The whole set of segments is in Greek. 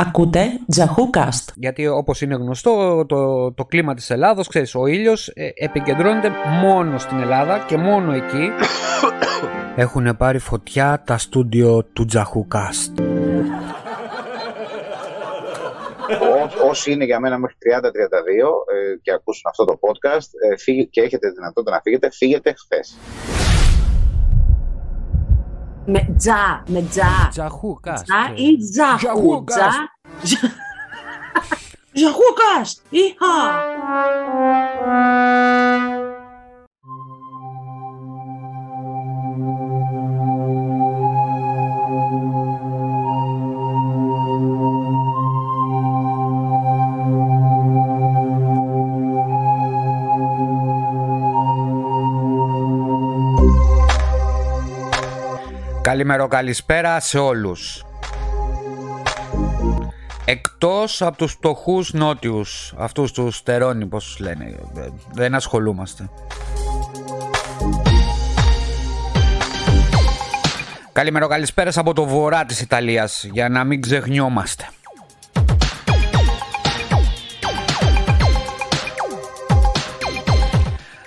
Ακούτε Τζαχούκαστ. Γιατί όπως είναι γνωστό το, το κλίμα της Ελλάδος, ξέρεις, ο ήλιος ε, επικεντρώνεται μόνο στην Ελλάδα και μόνο εκεί έχουν πάρει φωτιά τα στούντιο του Τζαχούκαστ. όσοι είναι για μένα μέχρι 30-32 ε, και ακούσουν αυτό το podcast ε, και έχετε δυνατότητα να φύγετε, φύγετε χθες. Με τζα, με τζα. Τζαχούκαστ. Τζα ή τζαχού. Τζα. Τζαχούκαστ. Ιχα. Καλημέρα, καλησπέρα σε όλους. Εκτός από τους φτωχούς νότιους, αυτούς τους στερόνι, πώς τους λένε, δεν ασχολούμαστε. Καλημέρα, καλησπέρα από το βορρά της Ιταλίας, για να μην ξεχνιόμαστε.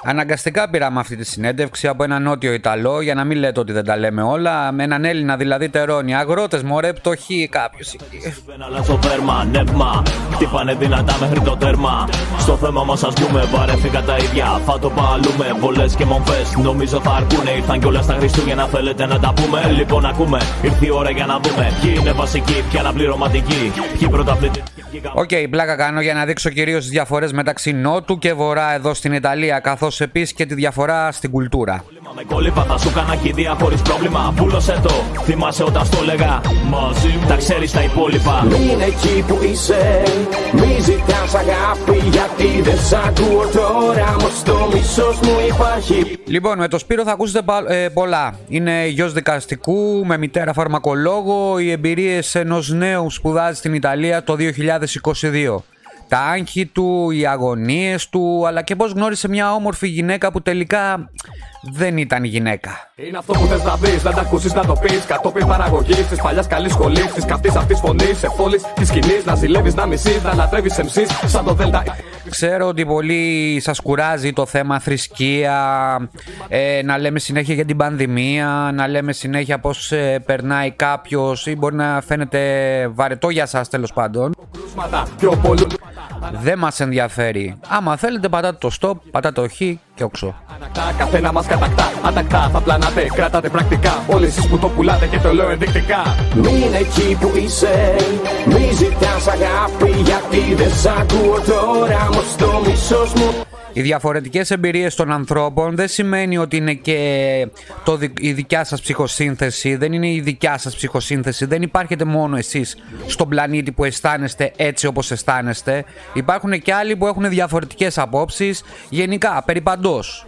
Αναγκαστικά πήραμε αυτή τη συνέντευξη από έναν νότιο Ιταλό για να μην λέτε ότι δεν τα λέμε όλα. Με έναν Έλληνα δηλαδή τερώνει. Αγρότες, μωρέ, πτωχοί κάποιος εκεί. Χτυπάνε δυνατά μέχρι το τέρμα. Στο θέμα μας, ας πούμε, βαρέθηκα τα ίδια. Θα το παλούμε, βολές και μομφές. Νομίζω θα αρκούνε. Ήρθαν κιόλα στα Χριστούγεννα, θέλετε να τα πούμε; Λοιπόν, ακούμε, ήρθε η ώρα για να δούμε. Ποιοι είναι βασικοί, ποιοι αναπληρωματικοί. Ποιοι πρωταθλητές. OK, okay, πλάκα κάνω για να δείξω κυρίως τις διαφορές μεταξύ Νότου και Βορρά εδώ στην Ιταλία. Καθώς επίσης και τη διαφορά στην κουλτούρα. Με κόλλυβα θα σου κάνα κηδεία χωρίς πρόβλημα. Βούλωσέ το, θυμάσαι όταν στο λέγα. Μαζί μου τα ξέρεις τα υπόλοιπα. Μην εκεί που είσαι, μη ζητάς αγάπη. Γιατί δεν σ' ακούω τώρα. Μου στο μισό μου υπάρχει. Λοιπόν, με το Σπύρο θα ακούσετε ε, πολλά. Είναι γιος δικαστικού, με μητέρα φαρμακολόγο. Οι εμπειρίες ενός νέου σπουδάζει στην Ιταλία το 2022 τα άγχη του, οι αγωνίες του, αλλά και πώς γνώρισε μια όμορφη γυναίκα που τελικά δεν ήταν γυναίκα. Είναι αυτό που θες να δεις, δεν τα ακούσεις να το πεις. Κατόπιν παραγωγής της παλιάς καλής σχολής Της. Καυτής αυτής φωνής, σε πόλης της σκηνής. Να ζηλεύεις, να μισείς, να λατρεύεις εμσείς Σαν το Δέλτα. Ξέρω ότι πολύ σας κουράζει το θέμα θρησκεία ε, Να λέμε συνέχεια για την πανδημία Να λέμε συνέχεια πώς ε, περνάει κάποιος Ή μπορεί να φαίνεται βαρετό για σας τέλος πάντων. Δεν μας ενδιαφέρει. Άμα θέλετε πατάτε το stop, πατάτε το χ και όξο. Ανακτά, καθένα μας κατακτά, ατακτά, θα πλανάτε, κρατάτε πρακτικά. Όλοι εσείς που το πουλάτε και το λέω ενδεικτικά. Μην εκεί που είσαι, μη ζητάς αγάπη, γιατί δεν σ' ακούω τώρα, όμως το μισός μου. Οι διαφορετικές εμπειρίες των ανθρώπων δεν σημαίνει ότι είναι και το, η δικιά σας ψυχοσύνθεση, δεν είναι η δικιά σας ψυχοσύνθεση, δεν υπάρχετε μόνο εσείς στον πλανήτη που αισθάνεστε έτσι όπως αισθάνεστε. Υπάρχουν και άλλοι που έχουν διαφορετικές απόψεις, γενικά, περί παντός.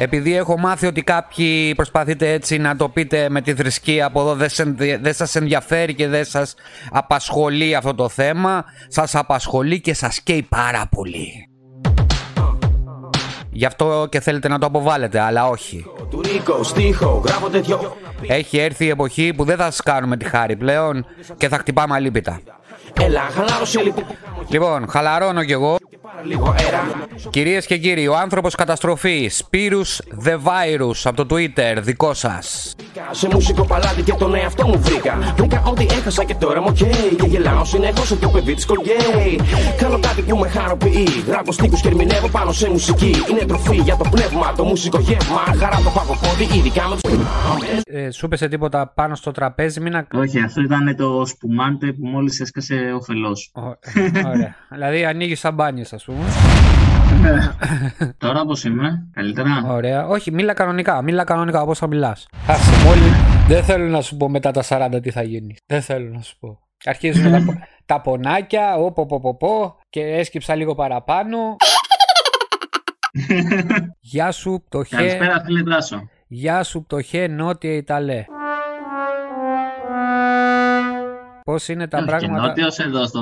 Επειδή έχω μάθει ότι κάποιοι προσπαθείτε έτσι να το πείτε με τη θρησκεία από εδώ δεν σας ενδιαφέρει και δεν σας απασχολεί αυτό το θέμα, σας απασχολεί και σας καίει πάρα πολύ. Γι' αυτό και θέλετε να το αποβάλλετε, αλλά όχι. Έχει έρθει η εποχή που δεν θα σας κάνουμε τη χάρη πλέον και θα χτυπάμε αλίπητα. Λοιπόν, χαλαρώνω κι εγώ. Κυρίες και κύριοι, ο άνθρωπος καταστροφή Σπύρους The Virus από το Twitter, δικό σας. Σε μουσικό παλάτι και τον εαυτό μου βρήκα. Βρήκα ότι έχασα και τώρα μου okay. Και γελάω συνεχώς ότι το παιδί της κολγέι. Κάνω κάτι που με χαροποιεί. Γράφω στίχους και ερμηνεύω πάνω σε μουσική. Είναι τροφή για το πνεύμα, το μουσικό γεύμα. Χαρά το παγωπόδι, ειδικά με τους... Ε, σου έπεσε τίποτα πάνω στο τραπέζι, μην Όχι, αυτό ήταν το σπουμάντε που μόλις έσκασε ο φελός. Ωραία. δηλαδή ανοίγεις σαμπάνιε, ας πούμε. Τώρα πώς είμαι, καλύτερα; Ωραία. Όχι, μίλα κανονικά. Μίλα κανονικά όπως θα μιλάς. Άσε μόλι. Δεν θέλω να σου πω μετά τα 40 τι θα γίνει. Δεν θέλω να σου πω. Αρχίζουν τα, τα πονάκια, όπο, πω, πω, και έσκυψα λίγο παραπάνω. Γεια σου, πτωχέ. Καλησπέρα, φίλε Δράσο. Γεια σου, πτωχέ, νότια Ιταλέ. Πώς είναι τα πράγματα. Και νότιος εδώ στο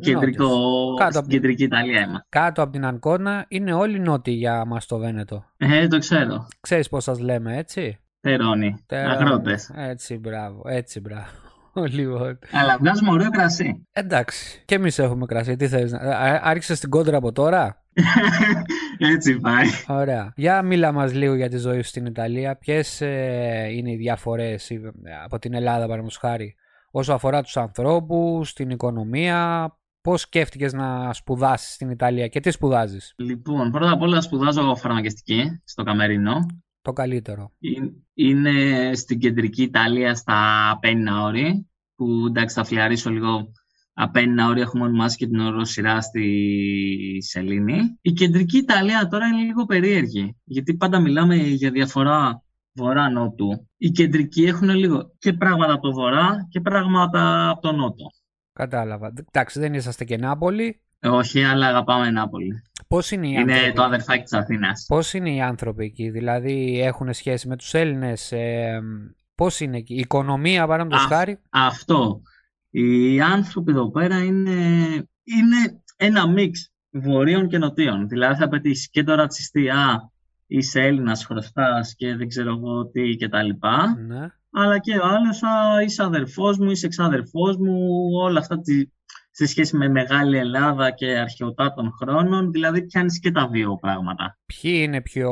κεντρικό, κάτω στην κεντρική Ιταλία είμαστε. Κάτω από την Αγκώνα είναι όλοι νότιοι για μας το Βένετο. Ε, το ξέρω. Ξέρεις πώς σας λέμε, έτσι; Τερώνι. Τερώνι. Αγρότες. Έτσι, μπράβο. Έτσι, μπράβο. λοιπόν. Αλλά βγάζουμε ωραίο κρασί. Εντάξει. Και εμείς έχουμε κρασί. Τι θες, άρχισες την κόντρα από τώρα; Έτσι πάει. Ωραία. Για μίλα μας λίγο για τη ζωή σου στην Ιταλία. Ποιες ε, είναι οι διαφορές ε, από την Ελλάδα, παραδείγματος χάρη, όσο αφορά τους ανθρώπους, την οικονομία, Πώς σκέφτηκες να σπουδάσεις στην Ιταλία και τι σπουδάζεις; Λοιπόν, πρώτα απ' όλα σπουδάζω φαρμακευτική στο Καμερίνο. Το καλύτερο. Είναι στην κεντρική Ιταλία στα Πένινα όρη, που εντάξει θα φλιαρίσω λίγο Απένινα όρη έχουμε ονομάσει και την οροσυρά στη Σελήνη. Η κεντρική Ιταλία τώρα είναι λίγο περίεργη, γιατί πάντα μιλάμε για διαφορά βορρά-νότου. Οι κεντρικοί έχουν λίγο και πράγματα από το βορρά και πράγματα από το νότο. Κατάλαβα. Εντάξει, δεν είσαστε και Νάπολη. Όχι, αλλά αγαπάμε Νάπολη. Πώς είναι οι είναι άνθρωποι... το αδερφάκι της Αθήνας. Πώς είναι οι άνθρωποι εκεί, δηλαδή έχουν σχέση με τους Έλληνες, ε, πώς είναι εκεί, η οικονομία παράδειγμα χάρη; Αυτό. Οι άνθρωποι εδώ πέρα είναι, είναι ένα μίξ βορείων και νοτίων. Δηλαδή θα πετύχεις και το ρατσιστή, α, είσαι Έλληνας, χρωστάς και δεν ξέρω εγώ τι κτλ. Ναι. Αλλά και ο άλλος, α, είσαι αδερφός μου, είσαι εξαδερφός μου, όλα αυτά σε σχέση με Μεγάλη Ελλάδα και αρχαιοτά των χρόνων, δηλαδή πιάνεις και τα δύο πράγματα. Ποιοι είναι πιο,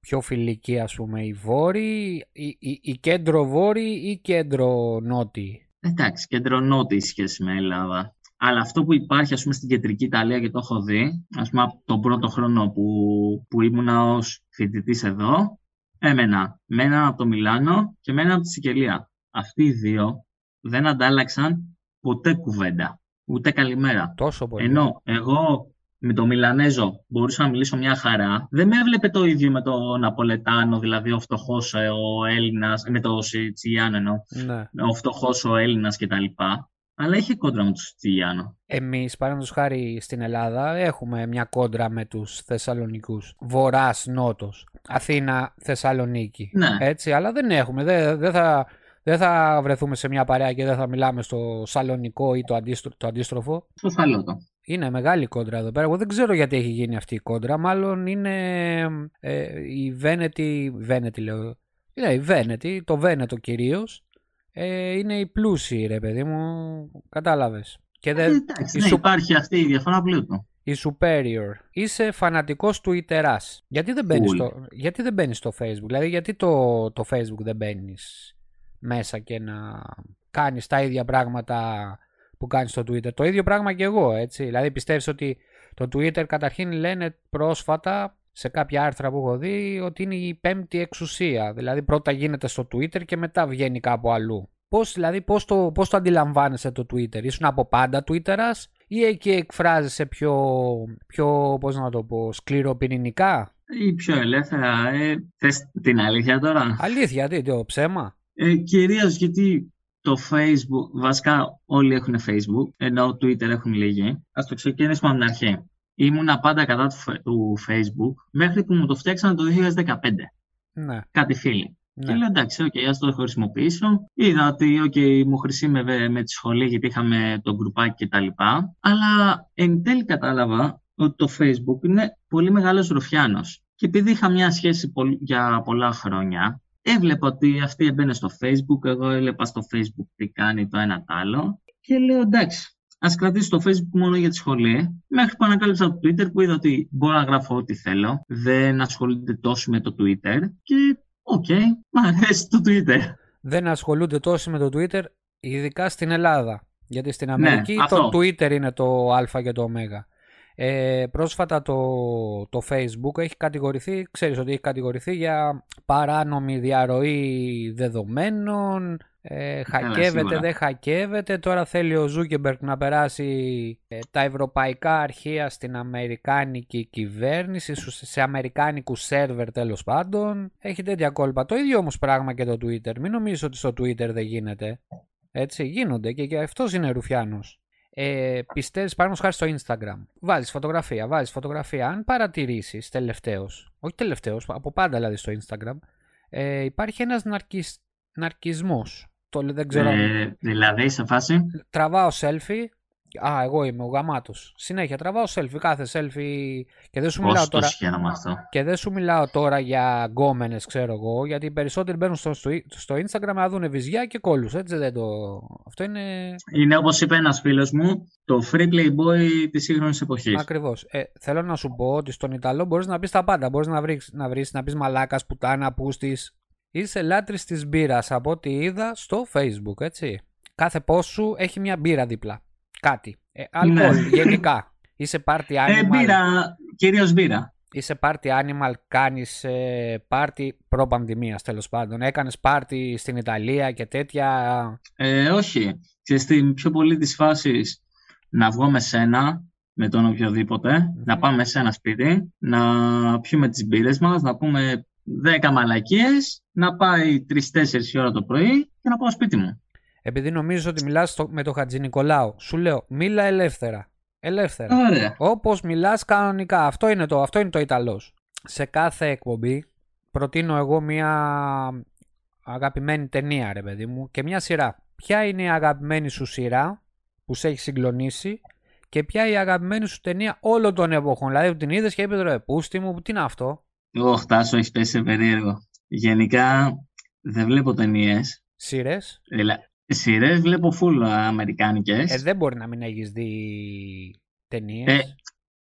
πιο φιλικοί, ας πούμε, οι βόρειοι, οι, οι, οι κέντρο βόρειοι ή κέντρο νότιοι; Εντάξει, κέντρο νότιοι σχέση με Ελλάδα. Αλλά αυτό που υπάρχει, ας πούμε, στην κεντρική Ιταλία και το έχω δει, ας πούμε, από τον πρώτο χρόνο που, που ήμουνα ως φοιτητής εδώ, έμενα με έναν από το Μιλάνο και με έναν από τη Σικελία. Αυτοί οι δύο δεν αντάλλαξαν ποτέ κουβέντα. Ούτε καλημέρα. Τόσο πολύ. Ενώ εγώ με τον Μιλανέζο μπορούσα να μιλήσω μια χαρά. Δεν με έβλεπε το ίδιο με τον Ναπολετάνο, δηλαδή ο φτωχός ε, ο Έλληνας, με τον Σιτσιάνο εννοώ. Ναι. Ο φτωχός ο Έλληνας κτλ. Αλλά είχε κόντρα με τους Σιτσιάνο. Εμείς, παραδείγματος χάρη στην Ελλάδα, έχουμε μια κόντρα με τους Θεσσαλονικούς. Βορρά-Νότο. Αθήνα-Θεσσαλονίκη. Ναι. Έτσι, αλλά δεν έχουμε. Δεν, δεν θα δεν θα βρεθούμε σε μια παρέα και δεν θα μιλάμε στο σαλονικό ή το, αντίστρο, το αντίστροφο. Στο σαλότο. Είναι μεγάλη κόντρα εδώ πέρα. Εγώ δεν ξέρω γιατί έχει γίνει αυτή η κόντρα. Μάλλον είναι ε, η Βένετη. Βένετη λέω. Είναι η Βένετη, το Βένετο κυρίως. Ε, είναι η πλούσιοι, ρε παιδί μου. Κατάλαβες. Και δεν... Ε, εντάξει, ναι, υπάρχει αυτή η διαφορά πλούτου. Η Superior. Είσαι φανατικός του Ιτεράς. Γιατί δεν μπαίνεις στο, γιατί δεν μπαίνεις στο Facebook; Δηλαδή γιατί το, το Facebook δεν μπαίνεις μέσα και να κάνεις τα ίδια πράγματα που κάνεις στο Twitter; Το ίδιο πράγμα και εγώ, έτσι. Δηλαδή πιστεύεις ότι το Twitter καταρχήν λένε πρόσφατα σε κάποια άρθρα που έχω δει ότι είναι η πέμπτη εξουσία. Δηλαδή πρώτα γίνεται στο Twitter και μετά βγαίνει κάπου αλλού. Πώς, δηλαδή, πώς το, πώς το αντιλαμβάνεσαι το Twitter, ήσουν από πάντα Twitterας ή εκεί εκφράζεσαι πιο, πιο πώς να το πω, σκληροπυρηνικά. Ή πιο ελεύθερα, ε, θες την αλήθεια τώρα; Αλήθεια, τι, το ψέμα. Ε, κυρίως γιατί το Facebook, βασικά όλοι έχουν Facebook, ενώ Twitter έχουν λίγοι. Ας το ξεκινήσουμε από την αρχή. Ήμουνα πάντα κατά του, Facebook μέχρι που μου το φτιάξανε το 2015. Ναι. Κάτι φίλοι. Ναι. Και λέω εντάξει, okay, ας το χρησιμοποιήσω. Είδα ότι okay, μου χρησιμεύε με τη σχολή γιατί είχαμε το γκρουπάκι κτλ. Αλλά εν τέλει κατάλαβα ότι το Facebook είναι πολύ μεγάλος ρουφιάνος. Και επειδή είχα μια σχέση για πολλά χρόνια, έβλεπα ότι αυτή έμπαινε στο facebook, εγώ έβλεπα στο facebook τι κάνει το ένα το άλλο και λέω εντάξει, Ας κρατήσω το Facebook μόνο για τη σχολή. Μέχρι που ανακάλυψα το Twitter που είδα ότι μπορώ να γράφω ό,τι θέλω. Δεν ασχολούνται τόσο με το Twitter. Και OK, okay, μου αρέσει το Twitter. Δεν ασχολούνται τόσο με το Twitter, ειδικά στην Ελλάδα. Γιατί στην ναι, Αμερική το Twitter είναι το Α και το Ω. Ε, πρόσφατα το, το Facebook έχει κατηγορηθεί, ξέρεις ότι έχει κατηγορηθεί για παράνομη διαρροή δεδομένων, ε, χακεύεται, δεν χακεύεται. Τώρα θέλει ο Ζούκεμπερκ να περάσει ε, τα ευρωπαϊκά αρχεία στην αμερικάνικη κυβέρνηση, σε αμερικάνικους σερβερ τέλος πάντων. Έχει τέτοια κόλπα. Το ίδιο όμως πράγμα και το Twitter. Μην νομίζεις ότι στο Twitter δεν γίνεται. Έτσι γίνονται και, και αυτός είναι Ρουφιάνος ε, πιστεύεις, παραδείγματος χάρη στο Instagram, βάζεις φωτογραφία, βάζεις φωτογραφία. Αν παρατηρήσεις τελευταίος, όχι τελευταίος, από πάντα δηλαδή στο Instagram, ε, υπάρχει ένας ναρκισ... ναρκισμός. Το δεν ξέρω. Ε, δηλαδή, σε φάση; Τραβάω selfie Α, εγώ είμαι ο γαμάτος. Συνέχεια τραβάω selfie, κάθε selfie. Και δεν σου μιλάω τώρα. αυτό; Και δεν σου μιλάω τώρα για γκόμενες, ξέρω εγώ, γιατί οι περισσότεροι μπαίνουν στο, στο Instagram να δουν βυζιά και κόλου. Έτσι δεν το. Αυτό είναι. Είναι όπως είπε ένας φίλος μου, το free playboy της σύγχρονης εποχής. Ακριβώς. Ε, θέλω να σου πω ότι στον Ιταλό μπορείς να πεις τα πάντα. Μπορείς να βρει να, βρεις, να πεις μαλάκας, πουτάνα, πούστης. Είσαι λάτρης της μπύρας από ό,τι είδα στο Facebook, έτσι. Κάθε πόσου έχει μια μπύρα δίπλα. Κάτι. Ε, αλκοόλ, ναι. γενικά. Είσαι party ε, animal. Ε, μπύρα, κυρίως μπύρα. Είσαι party animal, κάνεις ε, party προ-πανδημίας τέλος πάντων. Έκανες party στην Ιταλία και τέτοια. Ε, όχι. Και στην πιο πολύ της φάσης να βγω με σένα, με τον οποιοδήποτε, να πάμε σε ένα σπίτι, να πιούμε τις μπύρες μας, να πούμε 10 μαλακίες, να πάει 3-4 ώρα το πρωί και να πάω σπίτι μου επειδή νομίζω ότι μιλάς με τον Χατζη Νικολάου, σου λέω μίλα ελεύθερα. Ελεύθερα. Ωραία. Όπως μιλάς κανονικά. Αυτό είναι το, αυτό είναι το Ιταλός. Σε κάθε εκπομπή προτείνω εγώ μια αγαπημένη ταινία ρε παιδί μου και μια σειρά. Ποια είναι η αγαπημένη σου σειρά που σε έχει συγκλονίσει και ποια είναι η αγαπημένη σου ταινία όλων των εποχών; Δηλαδή που την είδες και είπες ρε πούστη μου, τι είναι αυτό; Εγώ χτάσω, έχεις πέσει σε περίεργο. Γενικά δεν βλέπω ταινίες. Σειρές; Σειρές βλέπω full αμερικάνικες. Ε, δεν μπορεί να μην έχεις δει ταινίες; Ε,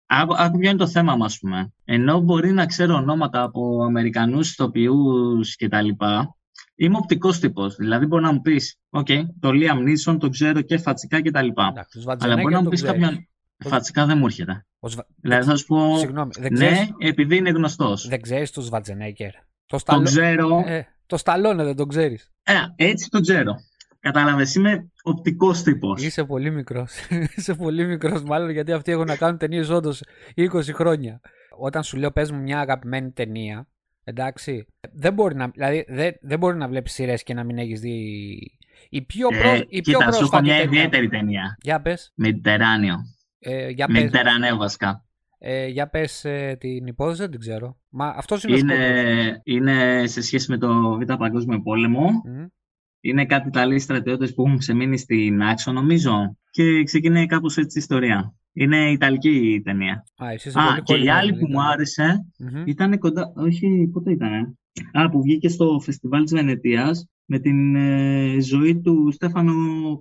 άκου, άκου ποιο είναι το θέμα μα, πούμε. Ενώ μπορεί να ξέρω ονόματα από Αμερικανούς ηθοποιούς κτλ. Είμαι οπτικός τύπος. Δηλαδή, μπορεί να μου πεις: OK, το Liam Neeson το ξέρω και φατσικά κτλ. Αλλά μπορεί να μου πεις κάποιον. Φατσικά δεν μου έρχεται. Σβα... Δηλαδή θα σου πω. Συγγνώμη, δεν ξέρεις... Ναι, επειδή είναι γνωστός. Δεν ξέρεις του Σβατζενέκερ. Το, το ξέρω. Ε, το Σταλόνε δεν το ξέρεις. Ε, έτσι το ξέρω. Κατάλαβες, είμαι οπτικός τύπος. Είσαι πολύ μικρός. Είσαι πολύ μικρός, μάλλον γιατί αυτοί έχουν να κάνουν ταινίες όντως 20 χρόνια. Όταν σου λέω πες μου μια αγαπημένη ταινία, εντάξει, δεν μπορεί να, δηλαδή, δεν, δεν μπορεί να βλέπεις σειρές και να μην έχεις δει. Η πιο, ε, προ, η πιο κοίτα, σου έχω μια ιδιαίτερη ταινία. Για πες. Mediterráneo. Ε, για Mediterráneo βασικά. Ε, για πες ε, την υπόθεση, δεν την ξέρω. Μα αυτός είναι, είναι, είναι σε σχέση με το Β' Παγκόσμιο Πόλεμο. Mm. Είναι κάτι Ιταλοί στρατιώτες που έχουν ξεμείνει στην Άξο, νομίζω. Και ξεκινάει κάπως έτσι η ιστορία. Είναι Ιταλική η ταινία. Α, εσύ Α και η άλλη που μου άρεσε mm-hmm. ήταν κοντά. Όχι, πότε ήταν. Α, που βγήκε στο φεστιβάλ της Βενετίας με την ε, ζωή του Στέφανο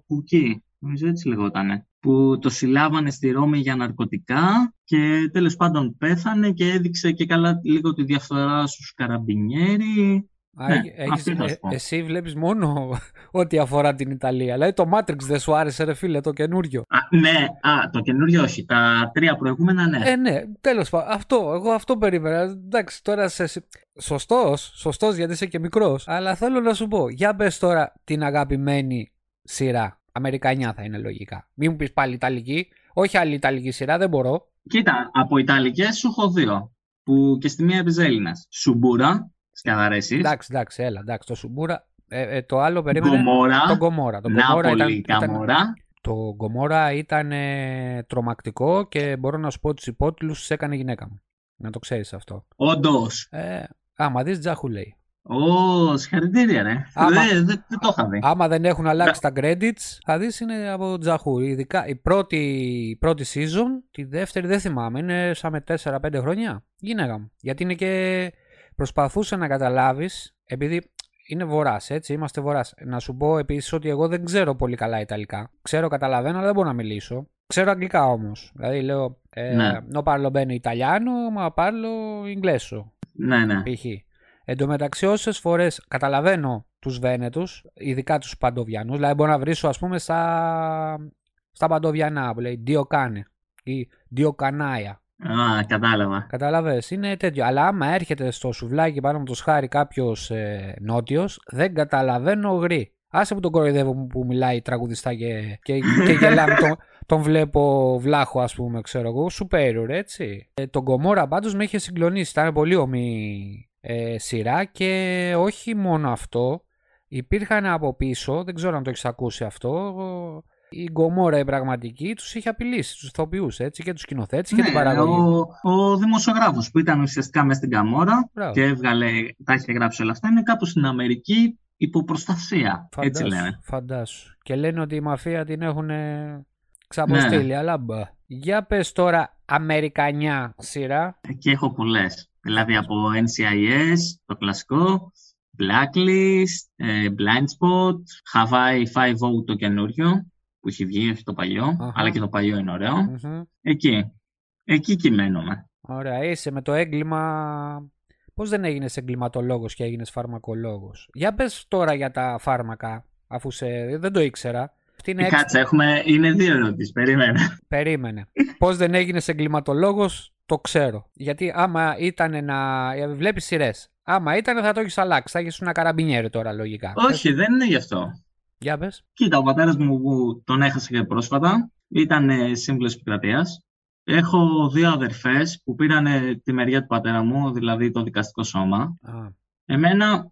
Κουκί. Νομίζω έτσι λεγότανε. Που το συλλάβανε στη Ρώμη για ναρκωτικά και τέλος πάντων πέθανε και έδειξε και καλά λίγο τη διαφθορά στους καραμπινιέρι ναι, έχεις, ε, εσύ βλέπεις μόνο ό,τι αφορά την Ιταλία. Δηλαδή το Matrix δεν σου άρεσε ρε φίλε το καινούριο. Α, ναι, α, το καινούριο όχι. Τα τρία προηγούμενα ναι. Ε, ναι, τέλος πάντων. Αυτό, εγώ αυτό περίμενα. Εντάξει, τώρα σε... Σωστός, σωστός γιατί είσαι και μικρός. Αλλά θέλω να σου πω, για πες τώρα την αγαπημένη σειρά. Αμερικανιά θα είναι λογικά. Μην μου πεις πάλι Ιταλική. Όχι άλλη Ιταλική σειρά, δεν μπορώ. Κοίτα, από Ιταλικές σου έχω δύο. Που και στη μία έπαιζε Έλληνας. Σουμπούρα, Εντάξει, εντάξει, έλα, εντάξει, το Σουμπούρα. Ε, ε, το άλλο περίμενε. Γκομόρα. Το Γκομόρα. Το Γκομόρα ήταν, ήταν, το Γκομόρα ήταν ε, τρομακτικό και μπορώ να σου πω του υπότιτλου του έκανε γυναίκα μου. Να το ξέρεις αυτό. Όντως. Ε, άμα δεις Τζάχου λέει. Ω, συγχαρητήρια, ρε. Άμα, δεν, δεν, το είχα δει. Άμα δεν έχουν αλλάξει τα credits, θα δεις είναι από Τζαχού. Ειδικά η πρώτη, η πρώτη season, τη δεύτερη δεν θυμάμαι, είναι σαν με 4-5 χρόνια. Γυναίκα μου. Γιατί είναι και προσπαθούσε να καταλάβεις, επειδή είναι βορρά, έτσι, είμαστε βορρά. Να σου πω επίσης ότι εγώ δεν ξέρω πολύ καλά Ιταλικά. Ξέρω, καταλαβαίνω, αλλά δεν μπορώ να μιλήσω. Ξέρω Αγγλικά όμως. Δηλαδή λέω, ε, ναι. no parlo bene Italiano, ma parlo inglese. Ναι, ναι. Π.χ. Εν τω μεταξύ, όσες φορές καταλαβαίνω τους Βένετους, ειδικά τους Παντοβιανούς, δηλαδή μπορώ να βρίσω, ας πούμε, στα, στα Παντοβιανά που λέει Dio cane ή Dio canaia. Α, κατάλαβα. Κατάλαβε. Είναι τέτοιο. Αλλά άμα έρχεται στο σουβλάκι πάνω με το σχάρι κάποιος ε, νότιος, δεν καταλαβαίνω γρή. Άσε που τον κοροϊδεύω που μιλάει τραγουδιστά και, και, και γελάμε. τον, τον βλέπω βλάχο, ας πούμε, ξέρω εγώ. Superior, έτσι. Ε, τον Κομόρα πάντως με είχε συγκλονίσει. Ήταν πολύ ομή ε, σειρά και όχι μόνο αυτό. Υπήρχαν από πίσω, δεν ξέρω αν το έχεις ακούσει αυτό, η Γκομόρα η πραγματική τους είχε απειλήσει τους ηθοποιούς και τους σκηνοθέτες και την ναι, παραγωγή. Ο, ο δημοσιογράφος που ήταν ουσιαστικά μέσα στην Καμόρα και έβγαλε, τα είχε γράψει όλα αυτά, είναι κάπου στην Αμερική υπό προστασία. έτσι λένε. Φαντάσου. Και λένε ότι η μαφία την έχουν ξαποστείλει, ναι. αλλά μπα. Για πες τώρα Αμερικανιά σειρά. Εκεί έχω πολλές. Δηλαδή από NCIS, το κλασικό, Blacklist, ε, Blind Spot, Hawaii 5 το καινούριο, που έχει βγει, όχι το παλιο αλλά και το παλιό είναι Εκεί. Εκεί κυμαίνομαι. Ωραία, είσαι με το έγκλημα. Πώς δεν έγινες εγκληματολόγος και έγινες φαρμακολόγος; Για πες τώρα για τα φάρμακα, αφού σε... δεν το ήξερα. Είναι ε, Κάτσε, έχουμε... είναι δύο ερωτήσεις. Περίμενε. Περίμενε. Πώς δεν έγινες εγκληματολόγος, το ξέρω. Γιατί άμα ήταν να. Ε, Βλέπεις σειρές. Άμα ήταν θα το έχεις αλλάξει. Θα έχεις ένα καραμπινιέρι τώρα λογικά. Όχι, δεν είναι γι' αυτό. Για πες. Κοίτα, ο πατέρας μου που τον έχασε και πρόσφατα ήταν σύμβουλος επικρατείας. Έχω δύο αδερφές που πήραν τη μεριά του πατέρα μου, δηλαδή το δικαστικό σώμα. Εμένα,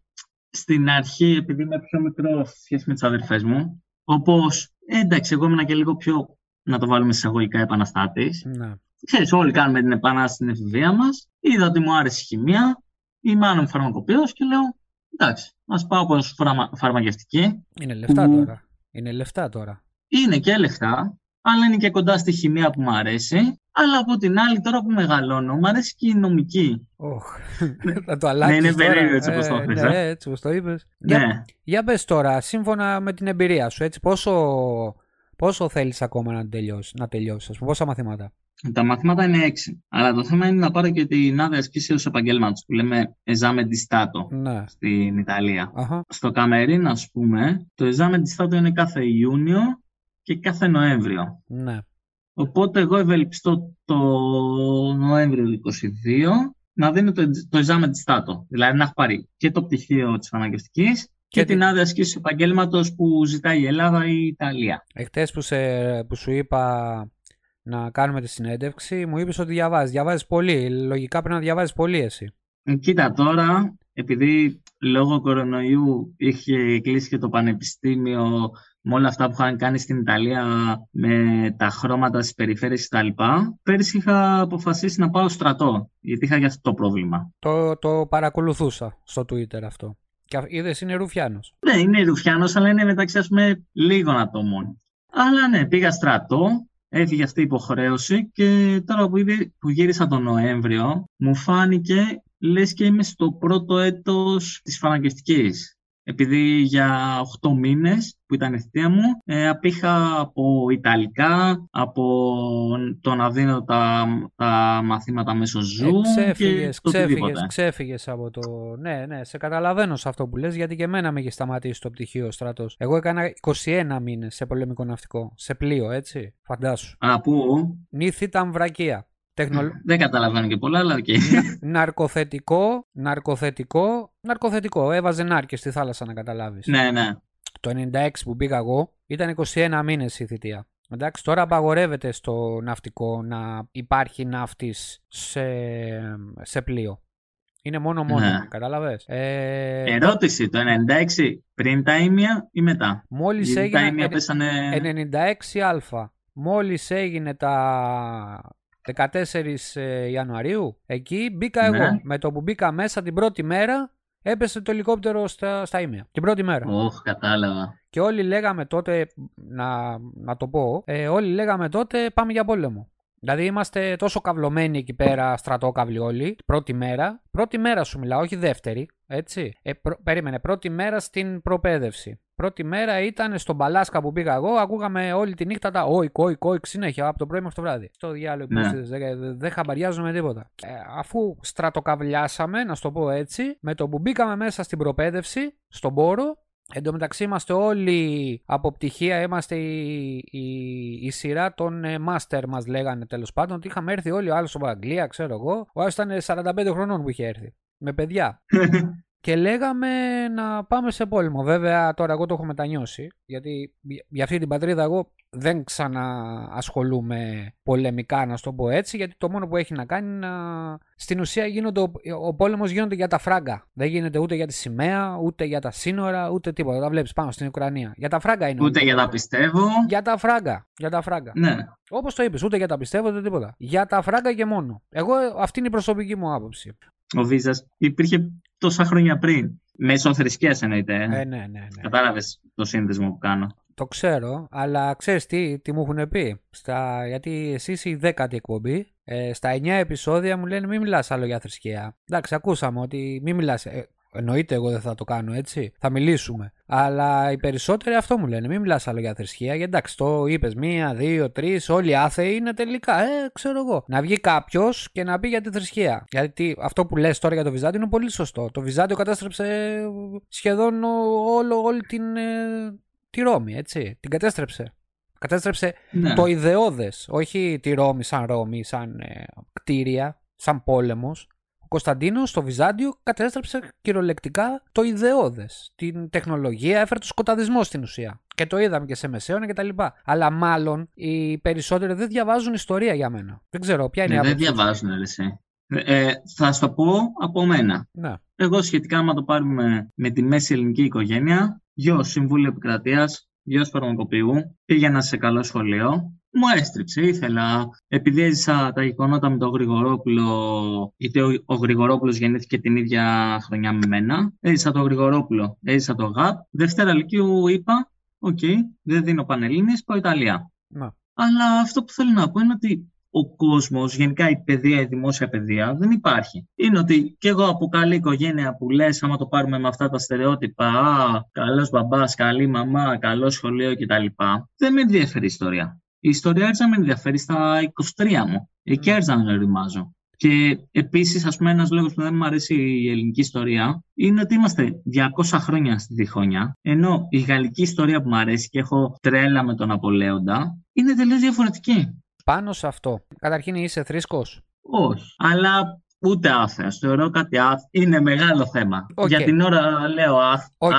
στην αρχή, επειδή είμαι πιο μικρός σχέση με τις αδερφές μου, όπως, εντάξει, εγώ ήμουν και λίγο πιο, να το βάλουμε εισαγωγικά, επαναστάτης. Ναι. Ξέρεις, όλοι κάνουμε την επανάσταση στην εφηβεία μας. Είδα ότι μου άρεσε η χημεία, η μάνα μου φαρμακοποιός και λέω, εντάξει, ας πάω από φαρμα... φαρμακευτική. Είναι λεφτά τώρα. Είναι λεφτά τώρα. Είναι και λεφτά, αλλά είναι και κοντά στη χημεία που μου αρέσει. Αλλά από την άλλη, τώρα που μεγαλώνω, μου αρέσει και η νομική. Oh, θα το αλλάξεις. Ναι, είναι περίεργο έτσι όπως το ε, είπες. Ναι, έτσι όπως το είπες. Για, ναι. για πες τώρα, σύμφωνα με την εμπειρία σου, έτσι, πόσο, πόσο θέλεις ακόμα να τελειώσεις, να τελειώσεις, πόσα μαθήματα; Τα μαθήματα είναι έξι. Αλλά το θέμα είναι να πάρω και την άδεια ασκήση ως επαγγέλματος που λέμε Esame di Stato ναι. στην Ιταλία. Αχα. Στο Καμερίν, ας πούμε, το Esame di Stato είναι κάθε Ιούνιο και κάθε Νοέμβριο. Ναι. Οπότε εγώ ευελπιστώ το Νοέμβριο του 2022 να δίνω το, το examen της ΣΤΑΤΟ. Δηλαδή να έχω πάρει και το πτυχίο της φαρμακευτικής και, και την άδεια ασκήσης επαγγέλματος που ζητάει η Ελλάδα ή η Ιταλία. Εχθές που, που σου είπα να κάνουμε τη συνέντευξη, μου είπες ότι διαβάζεις. Διαβάζεις πολύ. Λογικά πρέπει να διαβάζεις πολύ εσύ. Ε, κοίτα τώρα, επειδή λόγω κορονοϊού είχε κλείσει και το πανεπιστήμιο με όλα αυτά που είχαν κάνει στην Ιταλία με τα χρώματα στις περιφέρειες κτλ. Πέρυσι είχα αποφασίσει να πάω στρατό, γιατί είχα για αυτό το πρόβλημα. Το, το παρακολουθούσα στο Twitter αυτό. Και είδες είναι Ρουφιάνος. Ναι, είναι Ρουφιάνος, αλλά είναι μεταξύ ας πούμε λίγων ατόμων. Αλλά ναι, πήγα στρατό, έφυγε αυτή η υποχρέωση και τώρα που, που γύρισα τον Νοέμβριο μου φάνηκε λες και είμαι στο πρώτο έτος της φαρμακευτικής επειδή για 8 μήνες που ήταν η θητεία μου ε, απήχα από Ιταλικά, από το να δίνω τα, τα μαθήματα μέσω Zoom ε, ξέφυγες, και ξέφυγες, ξέφυγες από το... Ναι, ναι, σε καταλαβαίνω σε αυτό που λες γιατί και εμένα με είχε σταματήσει το πτυχίο στρατός. Εγώ έκανα 21 μήνες σε πολεμικό ναυτικό, σε πλοίο, έτσι, φαντάσου. Α, πού; Νύθ ήταν βρακία. Τεχνολ... Δεν καταλαβαίνω και πολλά, αλλά οκ. ναρκοθετικό, ναρκοθετικό, ναρκοθετικό. Έβαζε νάρκες στη θάλασσα να καταλάβεις. Ναι, ναι. Το 96 που πήγα εγώ ήταν 21 μήνες η θητεία. Εντάξει, τώρα απαγορεύεται στο ναυτικό να υπάρχει ναύτης σε, σε πλοίο. Είναι μόνο μόνο, ναι. κατάλαβες. Ε... Ερώτηση, το 96 πριν τα ίμια ή μετά; Μόλις έγινε τα ίμια πέσανε... 96α. Μόλις έγινε τα 14 ε, Ιανουαρίου. Εκεί μπήκα ναι. εγώ. Με το που μπήκα μέσα την πρώτη μέρα έπεσε το ελικόπτερο στα, στα ίμια. Την πρώτη μέρα. Ωχ, κατάλαβα. Και όλοι λέγαμε τότε, να, να το πω, ε, όλοι λέγαμε τότε πάμε για πόλεμο. Δηλαδή είμαστε τόσο καυλωμένοι εκεί πέρα, στρατόκαυλοι όλοι, πρώτη μέρα. Πρώτη μέρα σου μιλάω, όχι δεύτερη, έτσι. Ε, περίμενε, πρώτη μέρα στην προπαίδευση. Πρώτη μέρα ήταν στον Παλάσκα που πήγα εγώ, ακούγαμε όλη τη νύχτα τα όικ, όικ, όικ συνέχεια από το πρωί μέχρι το βράδυ. Στο διάλογο ναι. δεν δε χαμπαριάζουμε τίποτα. Ε, αφού στρατοκαβλιάσαμε, να το πω έτσι, με το που μπήκαμε μέσα στην προπαίδευση, στον πόρο, Εν τω μεταξύ είμαστε όλοι από πτυχία, είμαστε η, η, η σειρά των ε, master μας λέγανε τέλος πάντων ότι είχαμε έρθει όλοι, ο άλλος από Αγγλία ξέρω εγώ, ο άλλος ήταν 45 χρονών που είχε έρθει, με παιδιά. και λέγαμε να πάμε σε πόλεμο. Βέβαια τώρα εγώ το έχω μετανιώσει, γιατί για αυτή την πατρίδα εγώ δεν ξαναασχολούμαι πολεμικά, να το πω έτσι, γιατί το μόνο που έχει να κάνει είναι να... Στην ουσία γίνονται, ο πόλεμος γίνονται για τα φράγκα. Δεν γίνεται ούτε για τη σημαία, ούτε για τα σύνορα, ούτε τίποτα. Τα βλέπεις πάνω στην Ουκρανία. Για τα φράγκα είναι. Ούτε για τα πιστεύω. Για τα φράγκα. Για τα φράγκα. Ναι. Όπως το είπες, ούτε για τα πιστεύω, ούτε τίποτα. Για τα φράγκα και μόνο. Εγώ αυτή είναι η προσωπική μου άποψη. Ο Βίζας υπήρχε τόσα χρόνια πριν. Μέσω θρησκείας εννοείται. Ε, ναι, ναι, ναι. Κατάλαβες το σύνδεσμο που κάνω. Το ξέρω, αλλά ξέρεις τι, τι μου έχουν πει. Στα, γιατί εσύ είσαι η δέκατη εκπομπή. Ε, στα 9 επεισόδια μου λένε μην μιλάς άλλο για θρησκεία. Εντάξει, ακούσαμε ότι μην μιλάς. Ε, εννοείται εγώ δεν θα το κάνω έτσι. Θα μιλήσουμε. Αλλά οι περισσότεροι αυτό μου λένε. Μην μιλάς άλλο για θρησκεία. Γιατί εντάξει, το είπες μία, δύο, τρεις. Όλοι άθεοι είναι τελικά. Ε, ξέρω εγώ. Να βγει κάποιος και να πει για τη θρησκεία. Γιατί αυτό που λες τώρα για το Βυζάντιο είναι πολύ σωστό. Το Βυζάντιο κατέστρεψε σχεδόν όλο, όλη την, ε, τη Ρώμη, έτσι. Την κατέστρεψε. Κατέστρεψε ναι. το ιδεώδες, όχι τη Ρώμη σαν Ρώμη, σαν ε, κτίρια, σαν πόλεμος. Ο Κωνσταντίνος στο Βυζάντιο κατέστρεψε κυριολεκτικά το ιδεώδες. Την τεχνολογία έφερε το σκοταδισμό στην ουσία. Και το είδαμε και σε Μεσαίωνα κτλ. Αλλά μάλλον οι περισσότεροι δεν διαβάζουν ιστορία για μένα. Δεν ξέρω ποια είναι η άποψη. Δεν διαβάζουν, αρεσί. Ε, θα σου το πω από μένα. Ναι. Εγώ σχετικά, άμα το πάρουμε με τη μέση ελληνική οικογένεια, γιος Συμβούλιο Επικρατείας, γιος Φαρμακοποιού, πήγαινα σε καλό σχολείο. Μου έστριψε, ήθελα. Επειδή έζησα τα γεγονότα με τον Γρηγορόπουλο, γιατί ο, ο Γρηγορόπουλος γεννήθηκε την ίδια χρονιά με μένα. Έζησα τον Γρηγορόπουλο, έζησα το ΓΑΠ. Δευτέρα Λυκείου είπα, OK, okay, δεν δίνω Πανελλήνιες, πάω Ιταλία. Να. Αλλά αυτό που θέλω να πω είναι ότι ο κόσμος, γενικά η παιδεία, η δημόσια παιδεία, δεν υπάρχει. Είναι ότι και εγώ από καλή οικογένεια που λες, άμα το πάρουμε με αυτά τα στερεότυπα, Α, καλός μπαμπάς, καλή μαμά, καλό σχολείο κτλ. Δεν με ενδιαφέρει η ιστορία. Η ιστορία άρχισε να με ενδιαφέρει στα 23 μου. Εκεί άρχισα να ρημάζω. Και επίσης, ας πούμε, ένας λόγος που δεν μου αρέσει η ελληνική ιστορία είναι ότι είμαστε 200 χρόνια στη διχόνια, ενώ η γαλλική ιστορία που μου αρέσει και έχω τρέλα με τον Απολέοντα είναι τελείως διαφορετική πάνω σε αυτό. Καταρχήν είσαι θρήσκος; Όχι. Αλλά ούτε άθεο. Θεωρώ κάτι άθεο. Είναι μεγάλο θέμα. Για την ώρα λέω αθ... okay.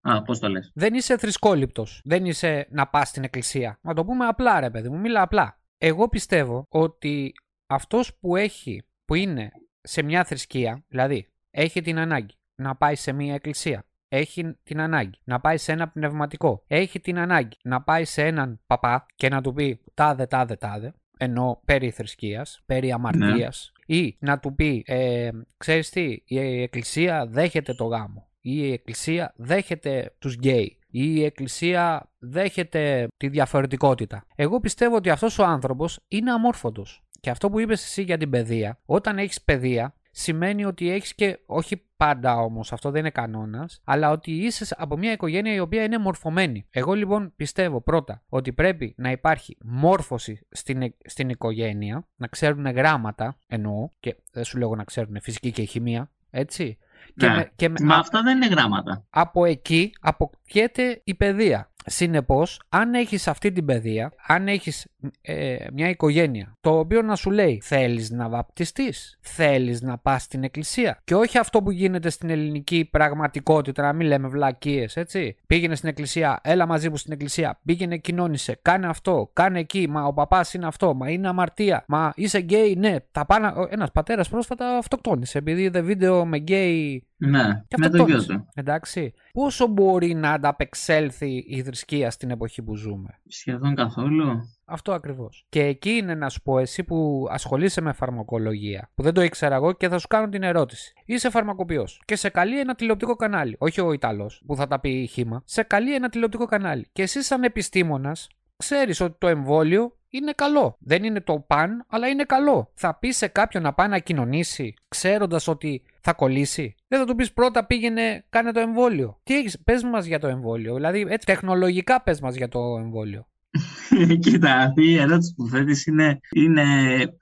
Α, πώς το λες; Δεν είσαι θρησκόληπτος. Δεν είσαι να πας στην εκκλησία. Να το πούμε απλά ρε παιδί μου. Μίλα απλά. Εγώ πιστεύω ότι αυτός που έχει, που είναι σε μια θρησκεία, δηλαδή έχει την ανάγκη να πάει σε μια εκκλησία, έχει την ανάγκη να πάει σε ένα πνευματικό, έχει την ανάγκη να πάει σε έναν παπά και να του πει τάδε, τάδε, τάδε, ενώ περί θρησκείας, περί αμαρτίας, ναι. ή να του πει, ε, ξέρεις τι, η εκκλησία δέχεται το γάμο, ή η εκκλησία δέχεται τους γκέι, ή η εκκλησία δέχεται τη διαφορετικότητα. Εγώ πιστεύω ότι αυτός ο άνθρωπος είναι αμόρφωτος. Και αυτό που είπες εσύ για την παιδεία, όταν έχεις παιδεία, σημαίνει ότι έχεις και, όχι πάντα όμως, αυτό δεν είναι κανόνας, αλλά ότι είσαι από μια οικογένεια η οποία είναι μορφωμένη. Εγώ λοιπόν πιστεύω πρώτα ότι πρέπει να υπάρχει μόρφωση στην, στην οικογένεια, να ξέρουν γράμματα, εννοώ, και δεν σου λέω να ξέρουν φυσική και χημεία, έτσι. Και ναι. με, και με, Μα αυτά δεν είναι γράμματα. Από εκεί αποκτιέται η παιδεία. Συνεπώς, αν έχεις αυτή την παιδεία, αν έχεις ε, μια οικογένεια, το οποίο να σου λέει θέλεις να βαπτιστείς, θέλεις να πας στην εκκλησία. Και όχι αυτό που γίνεται στην ελληνική πραγματικότητα, να μην λέμε βλακίες, έτσι. Πήγαινε στην εκκλησία, έλα μαζί μου στην εκκλησία, πήγαινε, κοινώνησε, κάνε αυτό, κάνε εκεί, μα ο παπάς είναι αυτό, μα είναι αμαρτία, μα είσαι γκέι, ναι. Τα πάνε... Ένας πατέρας πρόσφατα αυτοκτόνησε επειδή είδε βίντεο με γκέι ναι, με το γιο του. Εντάξει. Πόσο μπορεί να ανταπεξέλθει η θρησκεία στην εποχή που ζούμε; Σχεδόν καθόλου. Αυτό ακριβώς. Και εκεί είναι να σου πω, εσύ που ασχολείσαι με φαρμακολογία, που δεν το ήξερα εγώ και θα σου κάνω την ερώτηση. Είσαι φαρμακοποιός και σε καλεί ένα τηλεοπτικό κανάλι. Όχι ο Ιταλός που θα τα πει χήμα. Σε καλεί ένα τηλεοπτικό κανάλι. Και εσύ, σαν επιστήμονας, ξέρεις ότι το εμβόλιο είναι καλό. Δεν είναι το παν, αλλά είναι καλό. Θα πεις σε κάποιον να πάει να κοινωνήσει, ξέροντας ότι θα κολλήσει. Δεν θα του πεις πρώτα πήγαινε, κάνε το εμβόλιο. Τι έχεις, πες μας για το εμβόλιο. Δηλαδή, έτσι, τεχνολογικά πες μας για το εμβόλιο. Κοίτα, αυτή η ερώτηση που θέτεις είναι, είναι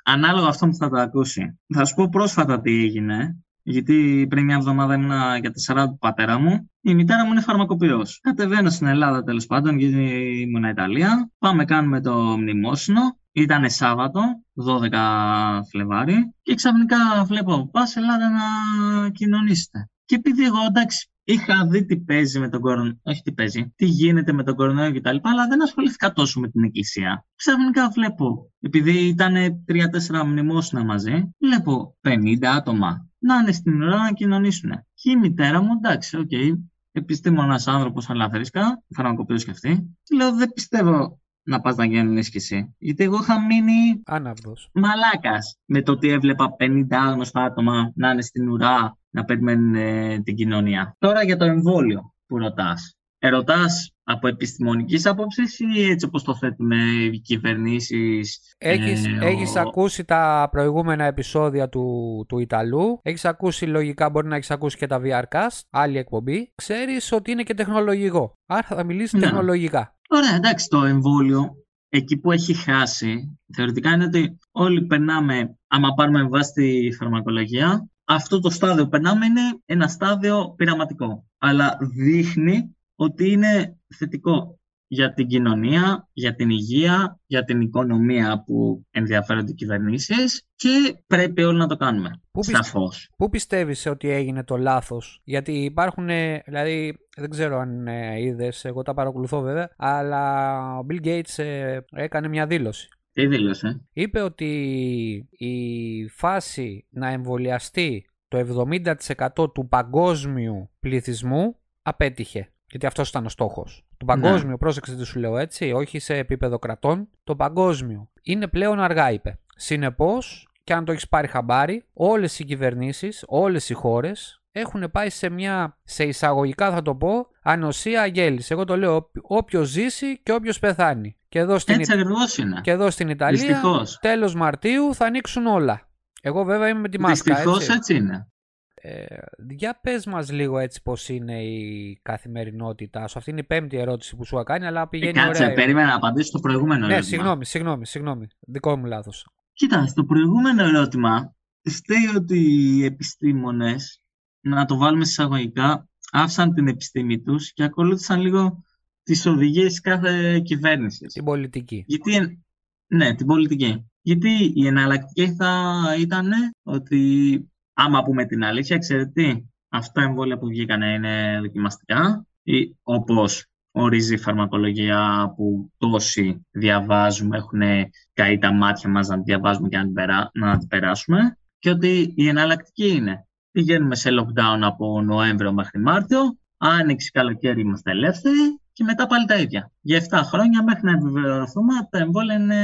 ανάλογα αυτό που θα το ακούσει. Θα σου πω πρόσφατα τι έγινε. Γιατί πριν μια εβδομάδα ήμουν για τη 40 του πατέρα μου. Η μητέρα μου είναι φαρμακοποιός. Κατεβαίνω στην Ελλάδα τέλος πάντων, γιατί ήμουν Ιταλία. Πάμε, κάνουμε το μνημόσυνο. Ήταν Σάββατο, 12 Φλεβάρι, και ξαφνικά βλέπω, πας Ελλάδα να κοινωνήσετε. Και επειδή εγώ εντάξει, είχα δει τι παίζει με τον κορονοϊό, όχι τι παίζει, τι γίνεται με τον κορονοϊό κτλ. Αλλά δεν ασχολήθηκα τόσο με την εκκλησία. Ξαφνικά βλέπω, επειδή ήταν 3-4 μνημόσυνα μαζί, βλέπω 50 άτομα να είναι στην ουρά να κοινωνήσουν. Και η μητέρα μου, εντάξει, OK, okay, επιστήμονα άνθρωπος, αλλά θρήσκα, φαρμακοποιός και αυτή. Λέω, δεν πιστεύω να πας να γίνεις κι εσύ. Γιατί εγώ είχα μείνει. Άναυδος. Μαλάκας με το ότι έβλεπα 50 άγνωστα άτομα να είναι στην ουρά να περιμένουν ε, την κοινωνία. Τώρα για το εμβόλιο που ρωτάς. ρωτάς από επιστημονικής άποψης ή έτσι όπως το θέτουν οι κυβερνήσεις. Έχεις, ε, έχεις ακούσει τα προηγούμενα επεισόδια του, του Ιταλού, έχεις ακούσει λογικά, μπορεί να έχεις ακούσει και τα VRcast, άλλη εκπομπή; Ξέρεις ότι είναι και τεχνολογικό, άρα θα μιλήσεις ναι. τεχνολογικά. Ωραία, εντάξει, το εμβόλιο εκεί που έχει χάσει, θεωρητικά είναι ότι όλοι περνάμε, άμα πάρουμε βάση τη φαρμακολογία, αυτό το στάδιο που περνάμε είναι ένα στάδιο πειραματικό. Αλλά δείχνει ότι είναι θετικό για την κοινωνία, για την υγεία, για την οικονομία που ενδιαφέρονται οι κυβερνήσεις και πρέπει όλοι να το κάνουμε. Πού, Σαφώς. Πού πιστεύεις ότι έγινε το λάθος, γιατί υπάρχουν, δηλαδή δεν ξέρω αν ε, είδες, εγώ τα παρακολουθώ βέβαια, αλλά ο Bill Gates ε, έκανε μια δήλωση. Τι δήλωσε; Είπε ότι η φάση να εμβολιαστεί το 70% του παγκόσμιου πληθυσμού απέτυχε. Γιατί αυτός ήταν ο στόχος. Το παγκόσμιο, ναι. πρόσεξε τι σου λέω έτσι, όχι σε επίπεδο κρατών, το παγκόσμιο. Είναι πλέον αργά, είπε. Συνεπώς, και αν το έχεις πάρει χαμπάρι, όλες οι κυβερνήσεις, όλες οι χώρες έχουν πάει σε μια, σε εισαγωγικά θα το πω, ανοσία αγέλης. Εγώ το λέω όποιος ζήσει και όποιος πεθάνει. Και εδώ στην, Έτσι είναι. Και εδώ στην Ιταλία, τέλος Μαρτίου θα ανοίξουν όλα. Εγώ βέβαια είμαι με τη μάσκα. Δυστυχώς έτσι. έτσι είναι. Ε, για πες μας λίγο έτσι πώς είναι η καθημερινότητά σου. Αυτή είναι η πέμπτη ερώτηση που σου είχα κάνει, αλλά πηγαίνει ε, κάτσε, ωραία. περίμενα να απαντήσω το προηγούμενο ναι, ερώτημα. συγγνώμη, συγγνώμη, συγγνώμη. Δικό μου λάθος. Κοίτα, στο προηγούμενο ερώτημα στέει ότι οι επιστήμονες, να το βάλουμε εισαγωγικά, άφησαν την επιστήμη τους και ακολούθησαν λίγο τις οδηγίες κάθε κυβέρνησης. Την πολιτική. Γιατί, ναι, την πολιτική. Γιατί η εναλλακτική θα ήταν ότι άμα πούμε την αλήθεια, ξέρετε τι, αυτά τα εμβόλια που βγήκαν είναι δοκιμαστικά ή όπως ορίζει η φαρμακολογία που τόσοι διαβάζουμε, έχουν καεί τα μάτια μας να διαβάζουμε και να την περάσουμε και ότι η εναλλακτική είναι πηγαίνουμε σε lockdown από Νοέμβριο μέχρι Μάρτιο, άνοιξη καλοκαίρι είμαστε ελεύθεροι και μετά πάλι τα ίδια. Για 7 χρόνια μέχρι να επιβεβαιωθούμε τα εμβόλια είναι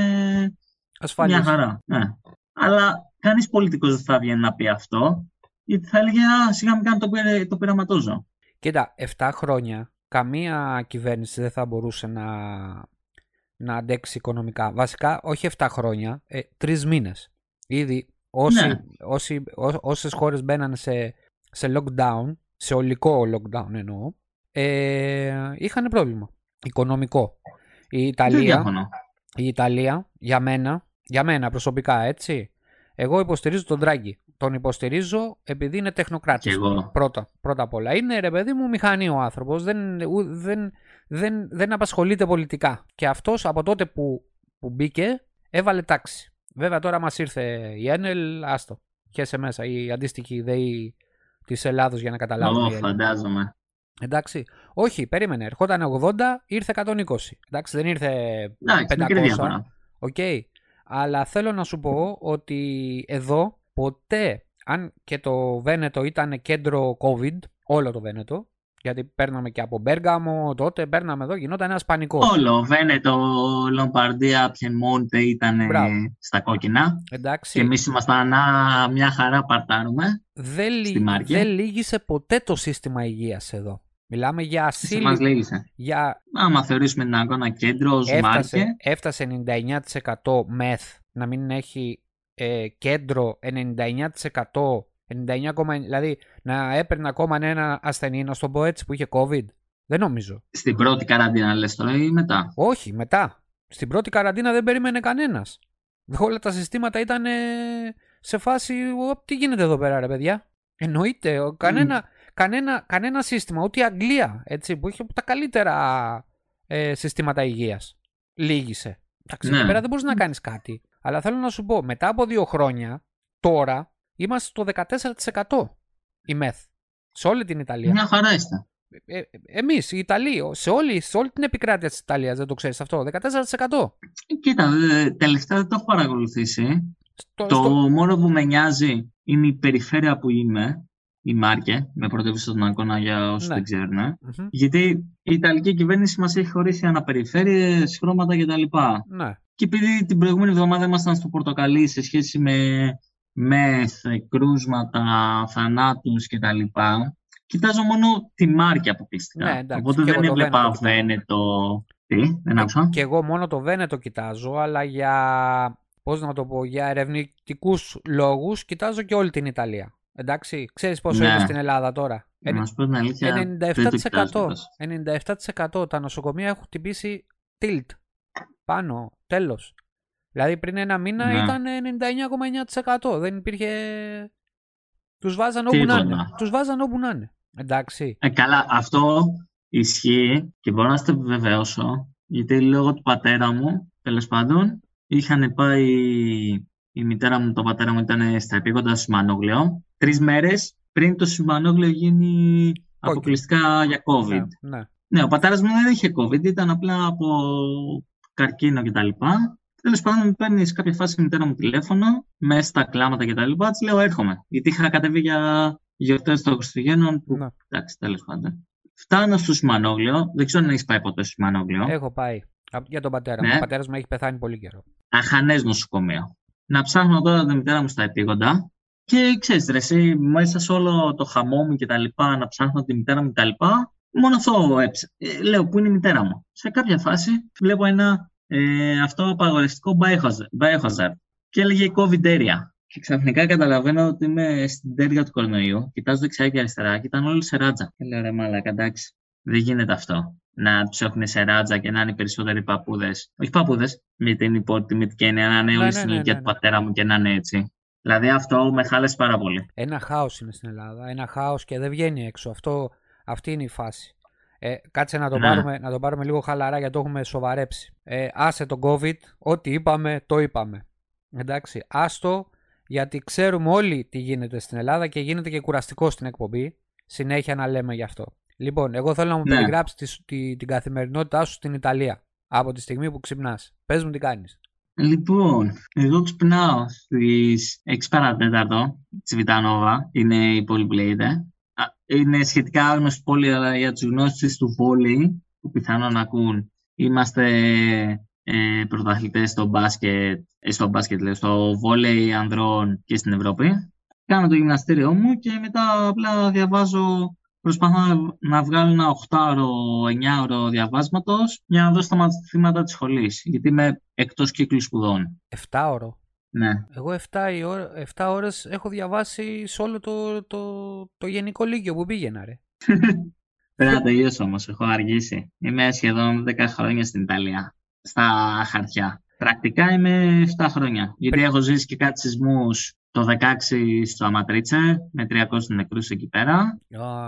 Ασφαλής. μια χαρά. Ναι. Αλλά κανείς πολιτικός δεν θα βγαίνει να πει αυτό, γιατί θα έλεγε Α, σιγά μην κάνω το, το πειραματόζω. Κοίτα, 7 χρόνια καμία κυβέρνηση δεν θα μπορούσε να, να αντέξει οικονομικά. Βασικά, όχι 7 χρόνια, ε, 3 μήνες. Ήδη όσοι, ναι. όσοι, ό, όσες χώρες μπαίνανε σε, σε lockdown, σε ολικό lockdown εννοώ, ε, είχαν πρόβλημα οικονομικό. Η Ιταλία, η Ιταλία, για μένα, για μένα προσωπικά έτσι, εγώ υποστηρίζω τον Τράγκη. Τον υποστηρίζω επειδή είναι τεχνοκράτης. Πρώτα, πρώτα απ' όλα. Είναι ρε παιδί μου μηχανή ο άνθρωπος. Δεν, δεν, δεν, δεν απασχολείται πολιτικά. Και αυτός από τότε που, που μπήκε έβαλε τάξη. Βέβαια τώρα μας ήρθε η Ένελ, άστο. σε μέσα. Η αντίστοιχη ιδέα της Ελλάδος για να καταλάβουμε. Oh, φαντάζομαι. Εντάξει. Όχι, περίμενε. Ερχόταν 80, ήρθε 120. Εντάξει, δεν ήρθε Εντάξει, 500. OK. Okay. Αλλά θέλω να σου πω ότι εδώ ποτέ, αν και το Βένετο ήταν κέντρο COVID, όλο το Βένετο, γιατί παίρναμε και από Μπέργαμο τότε, παίρναμε εδώ, γινόταν ένας πανικός. Όλο, Βένετο, Λομπαρδία, Πιεμόντε ήταν στα κόκκινα. Εντάξει. Και εμείς ήμασταν μια χαρά παρτάρουμε. Δεν, δεν λύγησε ποτέ το σύστημα υγείας εδώ. Μιλάμε για ασύλλη. Μας λέγησε. Για... Άμα θεωρήσουμε την αγώνα κέντρο ως έφτασε, έφτασε 99% μεθ να μην έχει ε, κέντρο 99% 99, δηλαδή να έπαιρνε ακόμα ένα ασθενή, να στο πω έτσι, που είχε COVID. Δεν νομίζω. Στην πρώτη καραντίνα λες τώρα ή μετά; Όχι, μετά. Στην πρώτη καραντίνα δεν περίμενε κανένας. Όλα τα συστήματα ήταν σε φάση, τι γίνεται εδώ πέρα ρε παιδιά. Εννοείται, κανένα, κανένα, κανένα σύστημα, ούτε η Αγγλία, έτσι, που είχε τα καλύτερα ε, συστήματα υγείας. Λύγησε. Εντάξει, ναι. πέρα δεν μπορείς να κάνεις κάτι. Αλλά θέλω να σου πω, μετά από δύο χρόνια, τώρα, είμαστε στο 14% η ΜΕΘ. Σε όλη την Ιταλία. Μια χαρά είστε. Ε, ε, εμείς, οι Ιταλοί, σε όλη, σε όλη την επικράτεια της Ιταλίας, δεν το ξέρεις αυτό, 14%. Κοίτα, τελευταία δεν το έχω παρακολουθήσει. το μόνο που με νοιάζει είναι η περιφέρεια που είμαι η Μάρκε, με πρωτεύουσα στον Αγκώνα για όσους ναι. δεν ξερουν Γιατί η Ιταλική κυβέρνηση μας έχει χωρίσει αναπεριφέρειες, χρώματα κτλ. Ναι. Και επειδή την προηγούμενη εβδομάδα ήμασταν στο Πορτοκαλί σε σχέση με μεθ, κρούσματα, θανάτους κτλ. κοιτάζω μόνο τη μάρκη αποκλειστικά. Ναι, εντάξει, Οπότε δεν έβλεπα Βένετο. Τι, δεν άκουσα. Και εγώ μόνο το Βένετο κοιτάζω, αλλά για, πώς να το πω, για ερευνητικούς λόγους κοιτάζω και όλη την Ιταλία. Εντάξει, ξέρεις πόσο ναι. είναι στην Ελλάδα τώρα; Να σου πω την αλήθεια, 97%, 97% τα νοσοκομεία έχουν τυπήσει tilt πάνω, τέλος. Δηλαδή πριν ένα μήνα ναι. ήταν 99,9%. Δεν υπήρχε... Τους βάζαν όπου να είναι. Τους βάζαν όπου να είναι. Εντάξει. Ε, καλά, αυτό ισχύει και μπορώ να το επιβεβαιώσω. Γιατί λόγω του πατέρα μου, τέλος πάντων, είχαν πάει η μητέρα μου, το πατέρα μου ήταν στα επίγοντα Σιμανόγλιο. Τρεις μέρες πριν το Σιμανόγλιο γίνει αποκλειστικά για COVID. Ναι, ναι. ναι, ο πατέρας μου δεν είχε COVID, ήταν απλά από καρκίνο κτλ. Τέλος πάντων, παίρνεις σε κάποια φάση η μητέρα μου τηλέφωνο, μέσα στα κλάματα κτλ. Της λέω: Έρχομαι. Γιατί είχα κατέβει για γιορτές των Χριστουγέννων. Που... Ναι. Εντάξει, τέλος πάντων. Φτάνω στο Σιμανόγλιο. Δεν ξέρω αν έχεις πάει ποτέ στο Σιμανόγλιο. Έχω πάει. Για τον πατέρα μου. Ναι. Ο πατέρας μου έχει πεθάνει πολύ καιρό. Αχανές νοσοκομείο. Να ψάχνω τώρα τη μητέρα μου στα επίγοντα. Και ξέρεις, ρε, εσύ μέσα σε όλο το χαμό μου και τα λοιπά, να ψάχνω τη μητέρα μου και τα λοιπά, μόνο αυτό έψα. Ε, λέω, πού είναι η μητέρα μου; Σε κάποια φάση βλέπω ένα ε, αυτό απαγορευτικό biohazard και έλεγε COVID area. Και ξαφνικά καταλαβαίνω ότι είμαι στην τέρια του κορονοϊού, κοιτάζω δεξιά και αριστερά και ήταν όλοι σε ράτζα. Και λέω ρε μάλακα, εντάξει, δεν γίνεται αυτό. Να τους έχουν σε ράτζα και να είναι οι περισσότεροι παππούδες. Όχι παππούδες, με την υπότιμη και να είναι όλοι ναι, στην ναι, ηλικία ναι, του πατέρα μου και να είναι έτσι. Δηλαδή αυτό με χάλεσε πάρα πολύ. Ένα χάος είναι στην Ελλάδα. Ένα χάος και δεν βγαίνει έξω. Αυτό, αυτή είναι η φάση. Ε, κάτσε να το, ναι. πάρουμε, να το πάρουμε λίγο χαλαρά γιατί το έχουμε σοβαρέψει. Ε, άσε το COVID, ό,τι είπαμε, το είπαμε. Εντάξει, άστο γιατί ξέρουμε όλοι τι γίνεται στην Ελλάδα και γίνεται και κουραστικό στην εκπομπή. Συνέχεια να λέμε γι' αυτό. Λοιπόν, εγώ θέλω να μου ναι. περιγράψεις τη, την καθημερινότητά σου στην Ιταλία από τη στιγμή που ξυπνάς. Πες μου τι κάνεις. Λοιπόν, εγώ ξυπνάω στις 6 παρατέταρτο της Βιτανόβα, είναι η πόλη που λέγεται είναι σχετικά άγνωστη πόλη, αλλά για τους γνώσει του βόλεϊ, που πιθανόν να ακούν, είμαστε ε, πρωταθλητές στο μπάσκετ, ε, στο μπάσκετ λέω, στο βόλεϊ ανδρών και στην Ευρώπη. Κάνω το γυμναστήριό μου και μετά απλά διαβάζω, προσπαθώ να βγάλω ένα 8ωρο, 9ωρο διαβάσματος για να δώσω τα μαθήματα της σχολής. Γιατί είμαι εκτός κύκλου σπουδών. 7ωρο. Ναι. Εγώ 7, ώρα, 7 ώρες έχω διαβάσει σε όλο το, το, το γενικό λύκειο που πήγαινα, ρε. Πρέπει να τελειώσω όμως, έχω αργήσει. Είμαι σχεδόν 10 χρόνια στην Ιταλία, στα χαρτιά. Πρακτικά είμαι 7 χρόνια, γιατί έχω ζήσει και κάτι σεισμούς το 16 στο Αματρίτσε, με 300 νεκρούς εκεί πέρα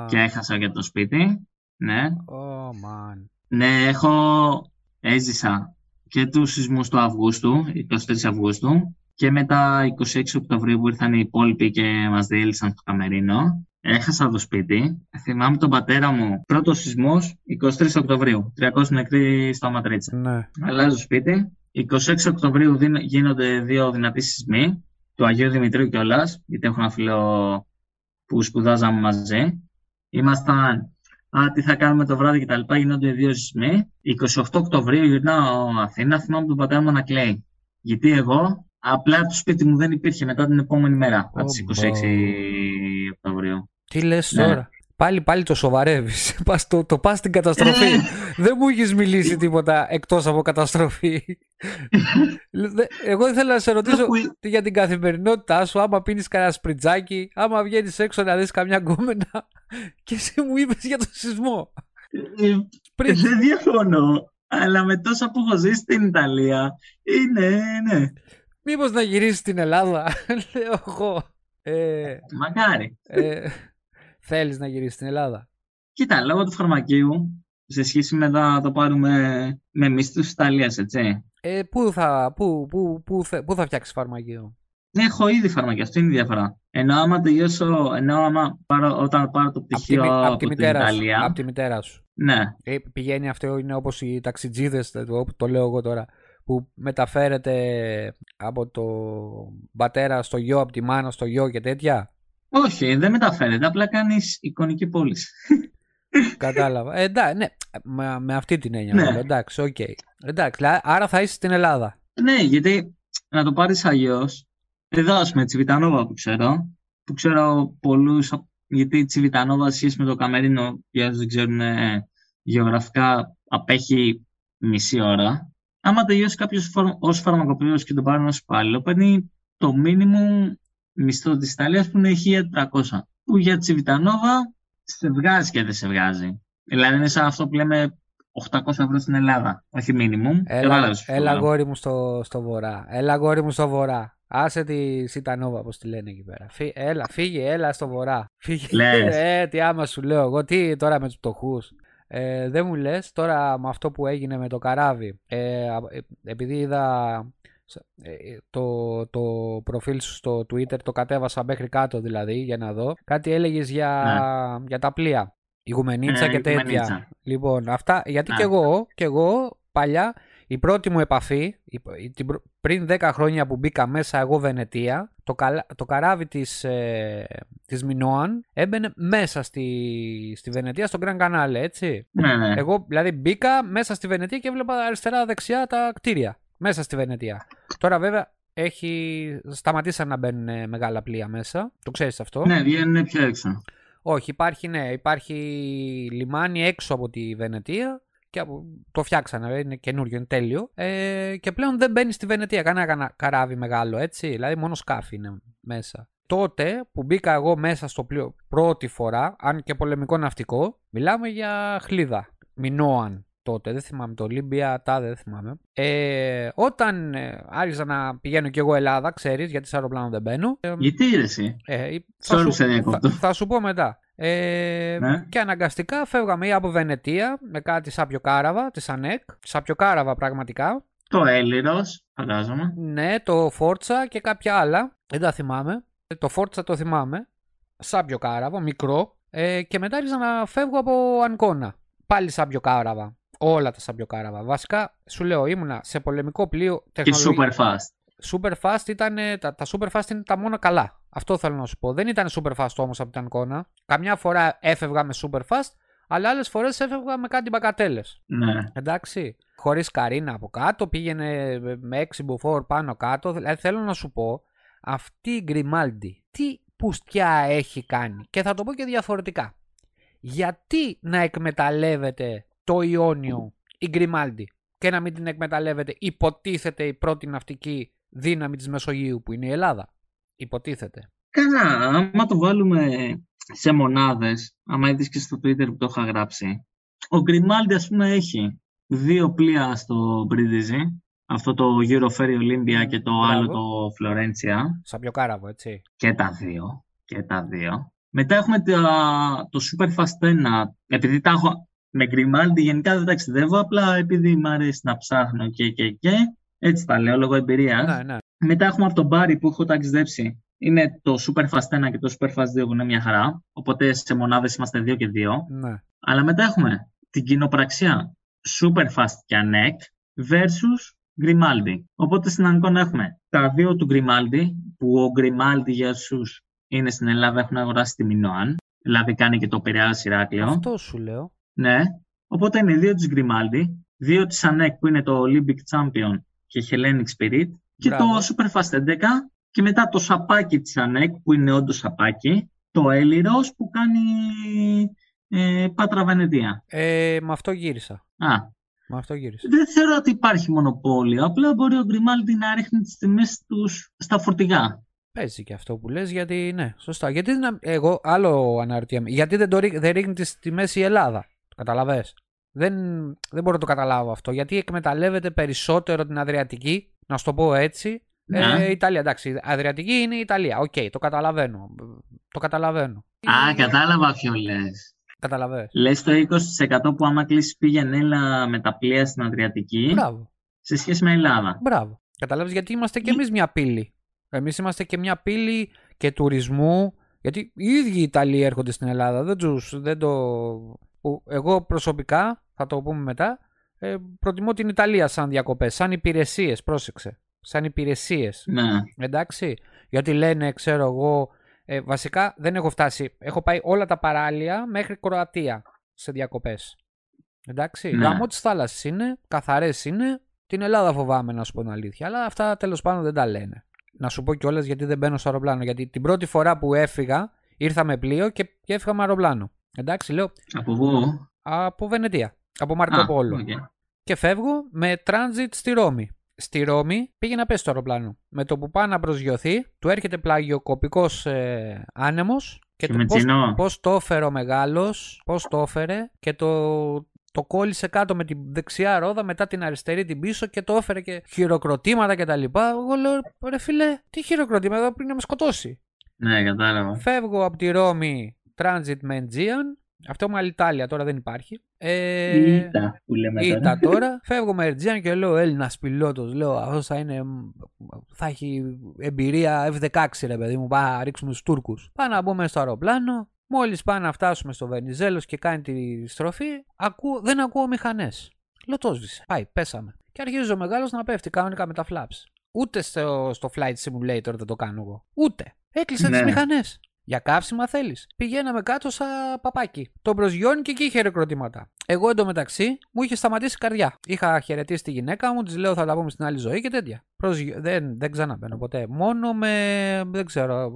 και έχασα και το σπίτι. Ναι. Oh, man. Ναι, έχω... Έζησα και τους σεισμούς του Αυγούστου, 23 Αυγούστου, και μετά 26 Οκτωβρίου που ήρθαν οι υπόλοιποι και μας διέλυσαν στο Καμερίνο. Έχασα το σπίτι. Θυμάμαι τον πατέρα μου. Πρώτος σεισμός 23 Οκτωβρίου. 300 νεκροί στο Ματρίτσα. Ναι. Αλλάζω σπίτι. 26 Οκτωβρίου γίνονται δύο δυνατοί σεισμοί. Του Αγίου Δημητρίου κιόλας, γιατί έχω ένα φίλο που σπουδάζαμε μαζί. Ήμασταν Α, τι θα κάνουμε το βράδυ κτλ. Γίνονται δύο σεισμοί. 28 Οκτωβρίου γυρνάω Αθήνα. Θυμάμαι τον πατέρα μου να κλαίει. Γιατί εγώ Απλά το σπίτι μου δεν υπήρχε μετά την επόμενη μέρα, oh, από τις 26 Οκτωβρίου. Τι λες ναι. τώρα; Πάλι, πάλι το σοβαρεύεις. το, το πας στην καταστροφή. Ε. δεν μου έχεις μιλήσει τίποτα εκτός από καταστροφή. Εγώ ήθελα να σε ρωτήσω για την καθημερινότητά σου. Άμα πίνεις κανένα σπριτζάκι, άμα βγαίνεις έξω να δεις καμιά γκόμενα. Και εσύ μου είπες για το σεισμό. Ε, ε, δεν διαφωνώ. Αλλά με τόσα που έχω ζήσει στην Ιταλία, είναι, ναι. Μήπως να γυρίσεις στην Ελλάδα, λέω εγώ. Ε, Μακάρι. Ε, θέλεις να γυρίσεις στην Ελλάδα; Κοίτα, λόγω του φαρμακείου, σε σχέση με να το πάρουμε με μισθούς της Ιταλίας, έτσι. Ε, πού θα, πού, πού, πού, πού θα φτιάξεις φαρμακείο; Ναι, έχω ήδη φαρμακείο, αυτό είναι η διαφορά. Ενώ άμα τελειώσω, ενώ άμα πάρω, όταν πάρω το πτυχίο από, από, τη, από, την Ιταλία. Από τη μητέρα σου. Ναι. Ε, πηγαίνει αυτό, είναι όπως οι ταξιτζίδες, το, το λέω εγώ τώρα που μεταφέρεται από το πατέρα στο γιο, από τη μάνα στο γιο και τέτοια; Όχι, δεν μεταφέρεται, απλά κάνεις εικονική πώληση. Κατάλαβα. Ε, εντάξει, ναι, με, με αυτή την έννοια. Ναι. Εντάξει, OK. Okay. Εντάξει, άρα θα είσαι στην Ελλάδα. Ναι, γιατί να το πάρεις αλλιώς. Εδώ, ας πούμε, Τσιβιτανόβα που ξέρω, που ξέρω πολλούς γιατί η Τσιβιτανόβα σχέση με το Καμερίνο, για όσους δεν ξέρουν γεωγραφικά, απέχει μισή ώρα. Άμα τελειώσει κάποιος ως φαρμακοποιός και τον πάρει ως υπάλληλο, παίρνει το μίνιμο μισθό της Ιταλίας που είναι 1300. Που για Τσιβιτανόβα σε βγάζει και δεν σε βγάζει. Δηλαδή είναι σαν αυτό που λέμε 800 ευρώ στην Ελλάδα, όχι minimum. Έλα, έλα γόρι μου στο, στο βορρά. Έλα γόρι μου στο βορρά. Άσε τη Σιτανόβα, πώς τη λένε εκεί πέρα. Φύ, έλα, φύγε, έλα στο βορρά. Φύγε. Λες. Ε, τι άμα σου λέω εγώ, τι τώρα με τους πτωχούς. Ε, δεν μου λες τώρα με αυτό που έγινε με το καράβι. Ε, ε επειδή είδα ε, το, το προφίλ σου στο Twitter, το κατέβασα μέχρι κάτω δηλαδή για να δω. Κάτι έλεγες για, ναι. για τα πλοία. Η γουμενίτσα ε, και τέτοια. Λοιπόν, αυτά, γιατί και εγώ, και εγώ παλιά η πρώτη μου επαφή, πριν 10 χρόνια που μπήκα μέσα εγώ Βενετία, το, το καράβι της, ε, της Μινόαν έμπαινε μέσα στη, στη Βενετία, στο Grand Canale, έτσι. Ναι, ναι. Εγώ δηλαδή μπήκα μέσα στη Βενετία και έβλεπα αριστερά-δεξιά τα κτίρια, μέσα στη Βενετία. Τώρα βέβαια έχει σταματήσαν να μπαίνουν μεγάλα πλοία μέσα, το ξέρεις αυτό; Ναι, βγαίνουν πιο έξω. Όχι, υπάρχει, ναι, υπάρχει λιμάνι έξω από τη Βενετία και το φτιάξανε, είναι καινούριο, είναι τέλειο. Ε, και πλέον δεν μπαίνει στη Βενετία κανένα καράβι μεγάλο, έτσι. Δηλαδή μόνο σκάφη είναι μέσα. Τότε που μπήκα εγώ μέσα στο πλοίο πρώτη φορά, αν και πολεμικό ναυτικό, μιλάμε για χλίδα. Μινόαν τότε, δεν θυμάμαι το Ολύμπια, τάδε δεν θυμάμαι. Ε, όταν ε, άρχισα να πηγαίνω κι εγώ Ελλάδα, ξέρεις, γιατί σε αεροπλάνο δεν μπαίνω. Ε, γιατί είσαι. Ε, θα, σου, θα, θα, σου πω μετά. Ε, ναι. Και αναγκαστικά φεύγαμε ή από Βενετία με κάτι σάπιο κάραβα τη ΑΝΕΚ. Σάπιο κάραβα πραγματικά. Το Έλληρο, φαντάζομαι. Ναι, το Φόρτσα και κάποια άλλα. Δεν τα θυμάμαι. Το Φόρτσα το θυμάμαι. Σάπιο κάραβα, μικρό. Ε, και μετά άρχισα να φεύγω από Ανκόνα. Πάλι σάπιο κάραβα. Όλα τα σάπιο κάραβα. Βασικά, σου λέω, ήμουνα σε πολεμικό πλοίο. Και super fast. Super fast ήταν. Τα, τα super fast είναι τα μόνο καλά. Αυτό θέλω να σου πω. Δεν ήταν super fast όμως από την εικόνα. Καμιά φορά έφευγα με super fast, αλλά άλλες φορές έφευγα με κάτι μπακατέλες. Ναι. Εντάξει. Χωρίς καρίνα από κάτω, πήγαινε με 6 μποφόρ πάνω κάτω. Δηλαδή θέλω να σου πω, αυτή η Γκριμάλντι τι πουστιά έχει κάνει; Και θα το πω και διαφορετικά. Γιατί να εκμεταλλεύεται το Ιόνιο η Γκριμάλντι και να μην την εκμεταλλεύεται υποτίθεται η πρώτη ναυτική δύναμη της Μεσογείου που είναι η Ελλάδα; Υποτίθεται. Καλά, άμα το βάλουμε σε μονάδες, άμα είδες και στο Twitter που το είχα γράψει, ο Γκριμάλντι ας πούμε έχει δύο πλοία στο Μπρίντιζι, αυτό το Euroferi Olympia και το άλλο το Φλωρέντσια. Σαν πιο κάραβο, έτσι. Και τα δύο. Και τα δύο. Μετά έχουμε το, το Super Fast 1. Επειδή τα έχω με Γκριμάλντι γενικά δεν ταξιδεύω, απλά επειδή μου αρέσει να ψάχνω και και και. Έτσι τα λέω λόγω εμπειρίας. Ναι, ναι. Μετά έχουμε από τον Μπάρι που έχω ταξιδέψει. Είναι το Super Fast 1 και το Super Fast 2 που είναι μια χαρά. Οπότε σε μονάδες είμαστε 2 και 2. Ναι. Αλλά μετά έχουμε την κοινοπραξία Super Fast και ANEC versus Grimaldi. Οπότε στην Αγκώνα έχουμε τα δύο του Grimaldi, που ο Grimaldi για όσους είναι στην Ελλάδα έχουν αγοράσει τη Μινόαν. Δηλαδή κάνει και το Πειραιά Ηράκλειο. Αυτό σου λέω. Ναι. Οπότε είναι δύο της Grimaldi, δύο της ANEC που είναι το Olympic Champion και Hellenic Spirit και το Super Fast 11 και μετά το σαπάκι της ΑΝΕΚ που είναι όντως σαπάκι, το Έλιρος που κάνει ε, Πάτρα Βενετία. Ε, με αυτό γύρισα. Α. Με αυτό γύρισα. Δεν θεωρώ ότι υπάρχει μονοπόλιο. Απλά μπορεί ο Γκριμάλτη να ρίχνει τις τιμές τους στα φορτηγά. Παίζει και αυτό που λες γιατί ναι, σωστά. Γιατί δεν, εγώ άλλο αναρωτιέμαι. Γιατί δεν, το, δεν ρίχνει τις τιμές η Ελλάδα. Κατάλαβες; Δεν, δεν μπορώ να το καταλάβω αυτό. Γιατί εκμεταλλεύεται περισσότερο την Αδριατική να σου το πω έτσι. Ναι. Ε, Ιταλία, εντάξει. Αδριατική είναι η Ιταλία. Οκ, το καταλαβαίνω. Το καταλαβαίνω. Α, κατάλαβα ποιο λες. Καταλαβαίνω. Λες το 20% που άμα κλείσει πήγαινε έλα με τα πλοία στην Αδριατική. Μπράβο. Σε σχέση με Ελλάδα. Μπράβο. Κατάλαβε γιατί είμαστε κι εμείς μια πύλη. Εμείς είμαστε και μια πύλη και τουρισμού. Γιατί οι ίδιοι οι Ιταλοί έρχονται στην Ελλάδα. Δεν, τους, δεν το. Εγώ προσωπικά, θα το πούμε μετά, ε, προτιμώ την Ιταλία σαν διακοπές, σαν υπηρεσίες. Πρόσεξε. Σαν υπηρεσίες. Ναι. Εντάξει. Γιατί λένε, ξέρω εγώ, ε, βασικά δεν έχω φτάσει. Έχω πάει όλα τα παράλια μέχρι Κροατία σε διακοπές. Εντάξει. Ναι. Γαμό τη θάλασσα είναι, καθαρές είναι. Την Ελλάδα φοβάμαι να σου πω την αλήθεια. Αλλά αυτά τέλος πάντων δεν τα λένε. Να σου πω κιόλας γιατί δεν μπαίνω στο αεροπλάνο. Γιατί την πρώτη φορά που έφυγα Ήρθα με πλοίο και, και έφυγα με αεροπλάνο. Εντάξει, λέω. Από πού; Από Βενετία. Από Μαρκοπόλο. Okay. Και φεύγω με transit στη Ρώμη. Στη Ρώμη πήγε να πέσει το αεροπλάνο. Με το που πάει να προσγειωθεί, του έρχεται πλαγιοκοπικό ε, άνεμος και, Και το με πώς, τσινό. πώς το έφερε ο μεγάλος, πώς το έφερε και το, το κόλλησε κάτω με την δεξιά ρόδα μετά την αριστερή την πίσω και το έφερε και χειροκροτήματα και τα λοιπά. Εγώ λέω ρε φίλε τι χειροκροτήματα εδώ πριν να με σκοτώσει. Ναι, κατάλαβα. Φεύγω από τη Ρώμη transit με Aegean. Αυτό με Alitalia τώρα δεν υπάρχει. Ε, Ήτα που λέμε τώρα. Ήτα τώρα. Φεύγω με Aegean και λέω Έλληνας πιλότος. Λέω αυτό θα είναι. Θα έχει εμπειρία F16 ρε παιδί μου. Πάμε να ρίξουμε του Τούρκους. Πάμε να μπούμε στο αεροπλάνο. Μόλις πάμε να φτάσουμε στο Βενιζέλος και κάνει τη στροφή, ακούω, δεν ακούω μηχανές. Λέω το σβήσε. Πάει, πέσαμε. Και αρχίζει ο μεγάλος να πέφτει κανονικά με τα flaps. Ούτε στο, στο flight simulator δεν το κάνω εγώ. Ούτε. Έκλεισε Ναι. τι μηχανές. Για καύσιμα θέλεις. Πηγαίναμε κάτω σαν παπάκι. Τον προσγειώνει και εκεί είχε χειροκροτήματα. Εγώ εντωμεταξύ μου είχε σταματήσει η καρδιά. Είχα χαιρετήσει τη γυναίκα μου, της λέω θα τα πούμε στην άλλη ζωή και τέτοια. Προσγει... Δεν, δεν ξαναμπαίνω ποτέ. Μόνο με. δεν ξέρω.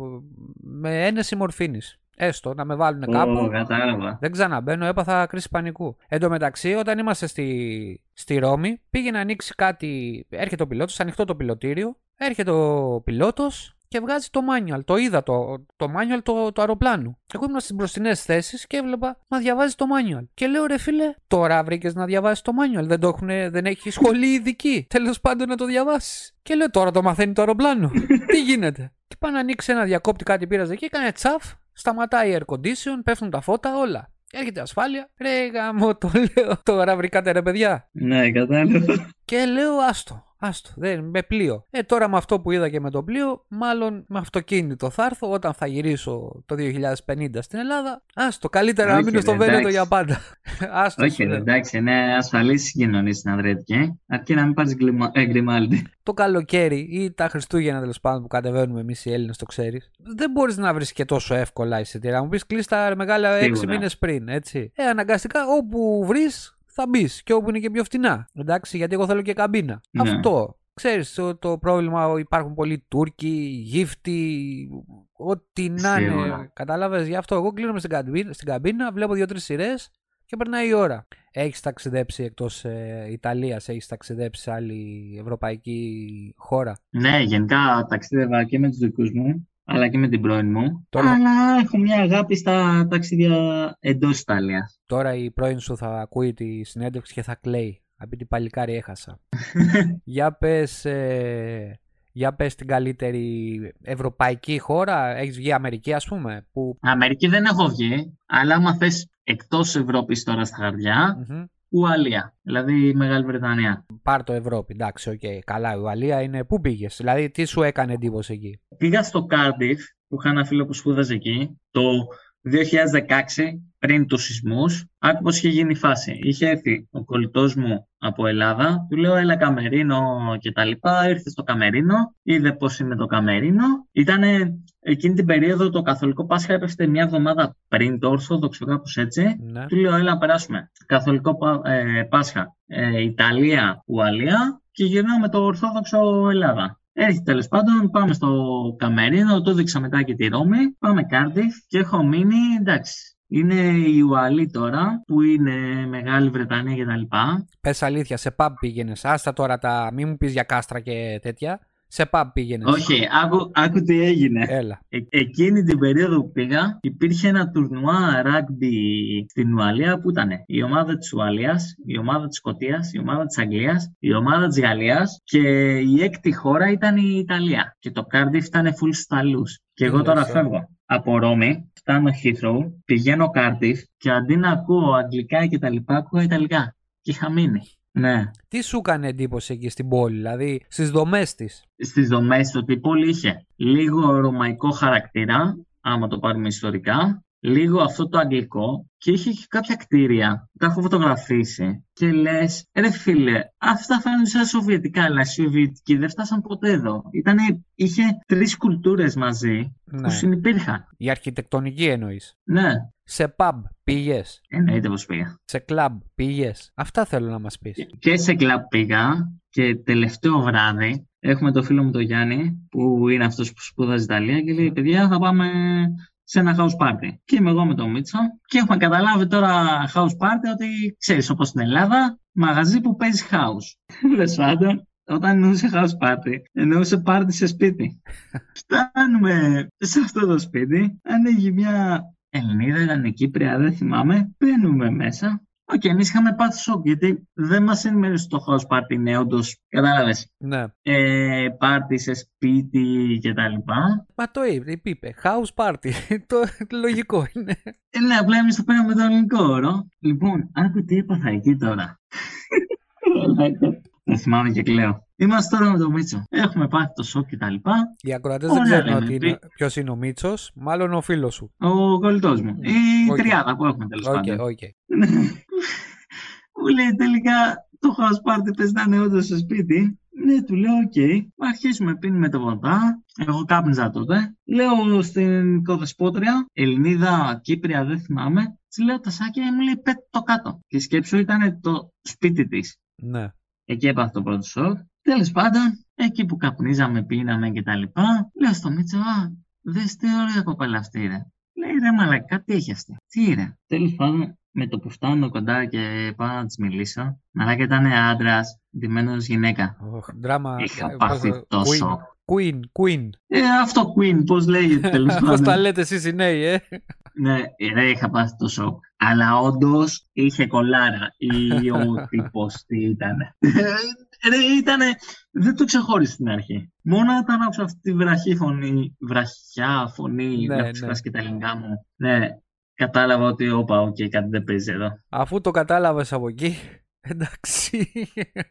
με ένεση μορφήνης. Έστω να με βάλουν κάπου. Ω, κατάλαβα. Δεν ξαναμπαίνω, έπαθα κρίση πανικού. Εν τω μεταξύ, όταν είμαστε στη, στη Ρώμη, πήγε να ανοίξει κάτι. Έρχεται ο πιλότος, ανοιχτό το πιλωτήριο. Έρχεται ο πιλότος και βγάζει το manual. Το είδα το, το manual του το αεροπλάνου. Εγώ ήμουν στις μπροστινές θέσεις και έβλεπα να διαβάζει το manual. Και λέω ρε φίλε, τώρα βρήκες να διαβάσεις το manual. Δεν, το έχουνε, δεν έχει σχολή ειδική. Τέλος πάντων να το διαβάσεις. Και λέω τώρα το μαθαίνει το αεροπλάνο. Τι γίνεται. Και πάει να ανοίξει ένα διακόπτη κάτι πήραζε εκεί, έκανε τσαφ, σταματάει η air condition, πέφτουν τα φώτα, όλα. Έρχεται ασφάλεια. Ρε γάμο, το λέω. Τώρα βρήκατε ρε παιδιά. Ναι, κατάλαβα. Και λέω άστο. Άστο, δεν, με πλοίο. Ε, τώρα με αυτό που είδα και με το πλοίο, μάλλον με αυτοκίνητο θα έρθω όταν θα γυρίσω το 2050 στην Ελλάδα. Άστο, καλύτερα να Όχι, μείνω στο ρε, Βένετο εντάξει. για πάντα. Άστο, Όχι, σου ρε, λέω. εντάξει, είναι ασφαλής συγκοινωνία στην Αδρέτικη. Αρκεί να μην πάρεις γκριμάλντι. Το καλοκαίρι ή τα Χριστούγεννα τέλος πάντων που κατεβαίνουμε εμείς οι Έλληνες, το ξέρεις. Δεν μπορείς να βρεις και τόσο εύκολα εισιτήρια. Μου πεις κλείσει τα μεγάλα 6 Σίγουρα. μήνες πριν, έτσι. Ε, αναγκαστικά όπου βρεις θα μπεις και όπου είναι και πιο φτηνά. Εντάξει, γιατί εγώ θέλω και καμπίνα. Ναι. Αυτό. Ξέρεις το, το πρόβλημα υπάρχουν πολλοί Τούρκοι, γύφτοι, ό,τι να είναι. Σίγουρα. Κατάλαβες, γι' αυτό εγώ κλείνομαι στην καμπίνα, στην καμπίνα βλέπω δύο-τρεις σειρές και περνάει η ώρα. Έχεις ταξιδέψει εκτός ε, Ιταλίας, έχεις ταξιδέψει σε άλλη ευρωπαϊκή χώρα; Ναι, γενικά ταξίδευα και με τους δικούς μου, αλλά και με την πρώην μου. Τώρα- Αλλά έχω μια αγάπη στα ταξίδια εντός Ιταλίας. Τώρα η πρώην σου θα ακούει τη συνέντευξη και θα κλαίει. Από την παλικάρι έχασα. για πες, ε, για πες την καλύτερη ευρωπαϊκή χώρα. Έχεις βγει Αμερική ας πούμε. Που... Αμερική δεν έχω βγει, αλλά άμα θες εκτός Ευρώπης τώρα στα χαρτιά, Μμμ. Ουαλία, δηλαδή η Μεγάλη Βρετανία. Πάρ' το Ευρώπη, εντάξει, οκ. Καλά, η Ουαλία είναι. Πού πήγες, δηλαδή τι σου έκανε εντύπωση εκεί; Πήγα στο Cardiff, που είχα ένα φίλο που σπούδαζε εκεί, το 2016, πριν τους σεισμούς. Άκου πώς είχε γίνει η φάση. Είχε έρθει ο κολλητός μου από Ελλάδα, του λέω έλα Καμερίνο και τα λοιπά, ήρθε στο Καμερίνο, είδε πώς είναι το Καμερίνο. Ήτανε εκείνη την περίοδο το Καθολικό Πάσχα έπεφτε μια εβδομάδα πριν το Ορθόδοξο, κάπως έτσι. Ναι. Του λέω, έλα να περάσουμε. Καθολικό Πα- ε, Πάσχα, ε, Ιταλία, Ουαλία και γυρνάω με το Ορθόδοξο Ελλάδα. Έρχεται τέλος πάντων, πάμε στο Καμερίνο, του 'δειξα μετά και τη Ρώμη. Πάμε Κάρντιφ και έχω μείνει, εντάξει. Είναι η Ουαλία τώρα, που είναι Μεγάλη Βρετανία κτλ. Πες αλήθεια, σε pub πήγαινες. Άστα τώρα τα. Μην μου πεις για κάστρα και τέτοια. Σε pub πήγαινες. Όχι, άκου, άκου τι έγινε. Έλα. Ε, εκείνη την περίοδο που πήγα υπήρχε ένα τουρνουά ράγμπι στην Ουαλία που ήταν η ομάδα της Ουαλίας, η ομάδα της Σκοτίας, η ομάδα της Αγγλίας, η ομάδα της Γαλλίας και η έκτη χώρα ήταν η Ιταλία. Και το Cardiff ήταν full σταλούς. Και εγώ Τι τώρα λες, ε; φεύγω από Ρώμη, φτάνω Heathrow, πηγαίνω Cardiff και αντί να ακούω αγγλικά και τα λοιπά, ακούω ιταλικά. Και είχα μείνει. Ναι. Τι σου έκανε εντύπωση εκεί στην πόλη, δηλαδή στις δομές της; στις δομές ότι η πόλη είχε λίγο ρωμαϊκό χαρακτήρα, άμα το πάρουμε ιστορικά, λίγο αυτό το αγγλικό και είχε και κάποια κτίρια. Τα έχω φωτογραφίσει και λες, ρε φίλε, αυτά φαίνονται σαν σοβιετικά, αλλά οι σοβιετικοί δεν φτάσαν ποτέ εδώ. Ήτανε, είχε τρεις κουλτούρες μαζί Ναι. που συνυπήρχαν. Η αρχιτεκτονική εννοείς. Ναι, Σε pub πήγες. εννοείται πως πήγα. Σε club πήγες. Αυτά θέλω να μας πεις. Και σε κλαμπ πήγα και τελευταίο βράδυ έχουμε το φίλο μου τον Γιάννη που είναι αυτός που σπούδαζε Ιταλία και λέει παιδιά θα πάμε σε ένα house party. Και είμαι εγώ με τον Μίτσο και έχουμε καταλάβει τώρα house party ότι ξέρεις, όπως στην Ελλάδα, μαγαζί που παίζει house. Λες πάντων, όταν εννοούσε house party, εννοούσε party σε σπίτι. Φτάνουμε σε αυτό το σπίτι, ανοίγει μια Ελληνίδα, ήταν Κύπρια, δεν θυμάμαι. Μπαίνουμε μέσα OK, okay, εμείς είχαμε πάθει σοκ γιατί δεν μας ενημέρωσε το house party είναι όντως. Κατάλαβες. Ναι. Ε, πάρτι σε σπίτι κτλ. Μα το είπε, είπε. House party. το λογικό είναι. Ε, ναι, απλά εμείς το πήραμε το ελληνικό όρο. Λοιπόν, άκου τι έπαθα εκεί τώρα. Δεν θυμάμαι και κλαίω. Είμαστε τώρα με τον Μίτσο. Έχουμε πάθει το σοκ κτλ. Οι ακροατές δεν ξέρουν είναι, ποιος είναι ο Μίτσος, μάλλον ο φίλος σου. Ο κολλητός μου. Η okay. τριάδα που έχουμε τέλος okay, πάντων. Okay. Μου λέει τελικά το house party πες να είναι όντως στο σπίτι. Ναι, του λέω, okay. Okay. Αρχίζουμε, πίνουμε το ποτά. Εγώ κάπνιζα τότε. Λέω στην οικοδεσπότρια, Ελληνίδα, Κύπρια, δεν θυμάμαι. Της λέω τασάκια, μου λέει πέτα το κάτω. Και σκέψου ήταν το σπίτι της. Ναι. Εκεί έπαθα το πρώτο σοκ. Τέλος πάντων, εκεί που καπνίζαμε, πίναμε κτλ. Λέω στο Μίτσο, α, δες τι ωραία κοπέλα αυτή ρε. Λέει ρε μαλακά, τι έχει αυτή. Τι ρε. Τέλος πάντων, με το που φτάνω κοντά και πάω να της μιλήσω, μαλάκα ήταν άντρας, ντυμένος γυναίκα. Oh, δράμα. Είχα ε, πάθει τόσο. Queen, Queen. Ε, αυτό Queen, πώς λέγεται τέλος πάντων. Πώς τα λέτε εσείς οι νέοι, ε. Ναι, ρε, είχα πάθει το σοκ. Αλλά όντως είχε κολάρα ή ο τύπος τι ήταν. Ρε, ήτανε, δεν το ξεχώρισε στην αρχή. Μόνο όταν άκουσα αυτή τη βραχνή φωνή, βραχνιά φωνή, ναι, να ναι. και τα ελληνικά μου. Ναι, κατάλαβα ότι όπα, okay, okay, κάτι δεν παίζει εδώ. Αφού το κατάλαβες από εκεί, εντάξει.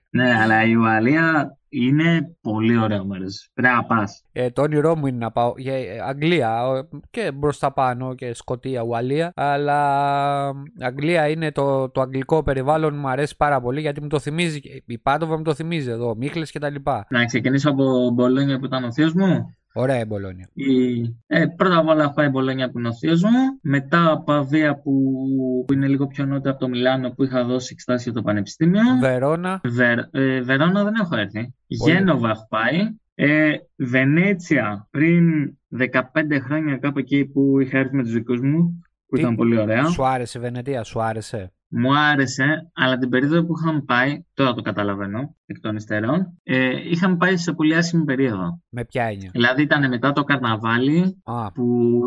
ναι, αλλά η Ουαλία είναι πολύ ωραίο μέρος. Πρέπει να πας. Ε, το όνειρό μου είναι να πάω για ε, Αγγλία και μπροστά πάνω και Σκωτία, Ουαλία. Αλλά Αγγλία είναι το, το αγγλικό περιβάλλον μου αρέσει πάρα πολύ γιατί μου το θυμίζει. Η Πάντοβα μου το θυμίζει εδώ, Μίχλες κτλ. Να ξεκινήσω από Μπολόνια που ήταν ο θείος μου. Ωραία η Μπολόνια. Η... Ε, πρώτα απ' όλα πάει η Μπολόνια που είναι ο θείο μου. Μετά Παβία που... που είναι λίγο πιο νότια από το Μιλάνο που είχα δώσει εξετάσει για το Πανεπιστήμιο. Βερόνα. Βερ... Ε, Βερόνα δεν έχω έρθει. Γένοβα έχω πάει. Ε, Βενέτσια πριν 15 χρόνια κάπου εκεί που είχα έρθει με τους δικούς μου που Τι; ήταν πολύ ωραία. Σου άρεσε η Βενετία, σου άρεσε; Μου άρεσε, αλλά την περίοδο που είχαμε πάει, τώρα το καταλαβαίνω εκ των υστέρων, ε, είχαμε πάει σε πολύ άσχημη περίοδο. Με ποια έννοια; Δηλαδή ήταν μετά το καρναβάλι που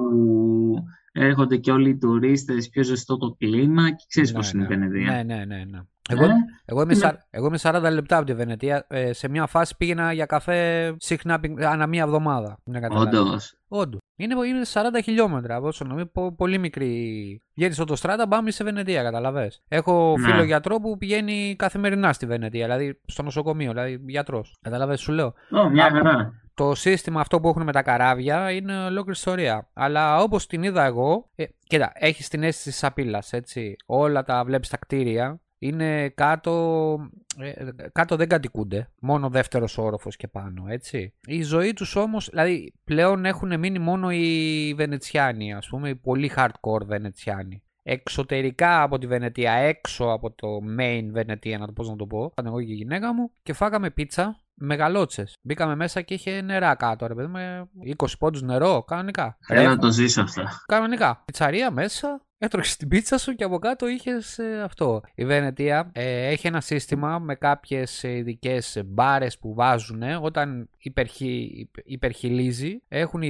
έρχονται και όλοι οι τουρίστες, πιο ζεστό το κλίμα και ξέρεις ναι, πώς είναι η ναι. Βενετία. Ναι, ναι, ναι. ναι. Εγώ, ε, εγώ, είμαι, είμαι... εγώ είμαι 40 λεπτά από τη Βενετία. Ε, σε μια φάση πήγαινα για καφέ συχνά ανά μία εβδομάδα. Όντως. Όντως. Είναι, είναι 40 χιλιόμετρα. Όσο νομίζω, πολύ μικρή. Βγαίνεις στράτα, πάμε σε Βενετία, καταλαβέ. Έχω ναι. φίλο γιατρό που πηγαίνει καθημερινά στη Βενετία, δηλαδή στο νοσοκομείο, δηλαδή γιατρός. Καταλαβέ, σου λέω; Oh, μια χαρά. Το σύστημα αυτό που έχουν με τα καράβια είναι ολόκληρη ιστορία. Αλλά όπως την είδα εγώ. Ε, κοίτα, έχεις την αίσθηση της σαπίλα, έτσι. Όλα τα βλέπεις τα κτίρια είναι κάτω, ε, κάτω δεν κατοικούνται, μόνο δεύτερος όροφος και πάνω, έτσι. Η ζωή τους όμως, δηλαδή πλέον έχουν μείνει μόνο οι Βενετσιάνοι, ας πούμε, οι πολύ hardcore Βενετσιάνοι. Εξωτερικά από τη Βενετία, έξω από το main Βενετία, να το πώς να το πω, ήταν εγώ και η γυναίκα μου και φάγαμε πίτσα μεγαλότσες. Μπήκαμε μέσα και είχε νερά κάτω, ρε παιδί με 20 πόντους νερό, κανονικά. Θέλω να το ζήσω αυτά. Κανονικά. Πιτσαρία μέσα, έτρωξε την πίτσα σου και από κάτω είχες ε, αυτό. Η Βενετία ε, έχει ένα σύστημα με κάποιες ειδικές μπάρες που βάζουν όταν υπερχει, υπερχιλίζει. Έχουν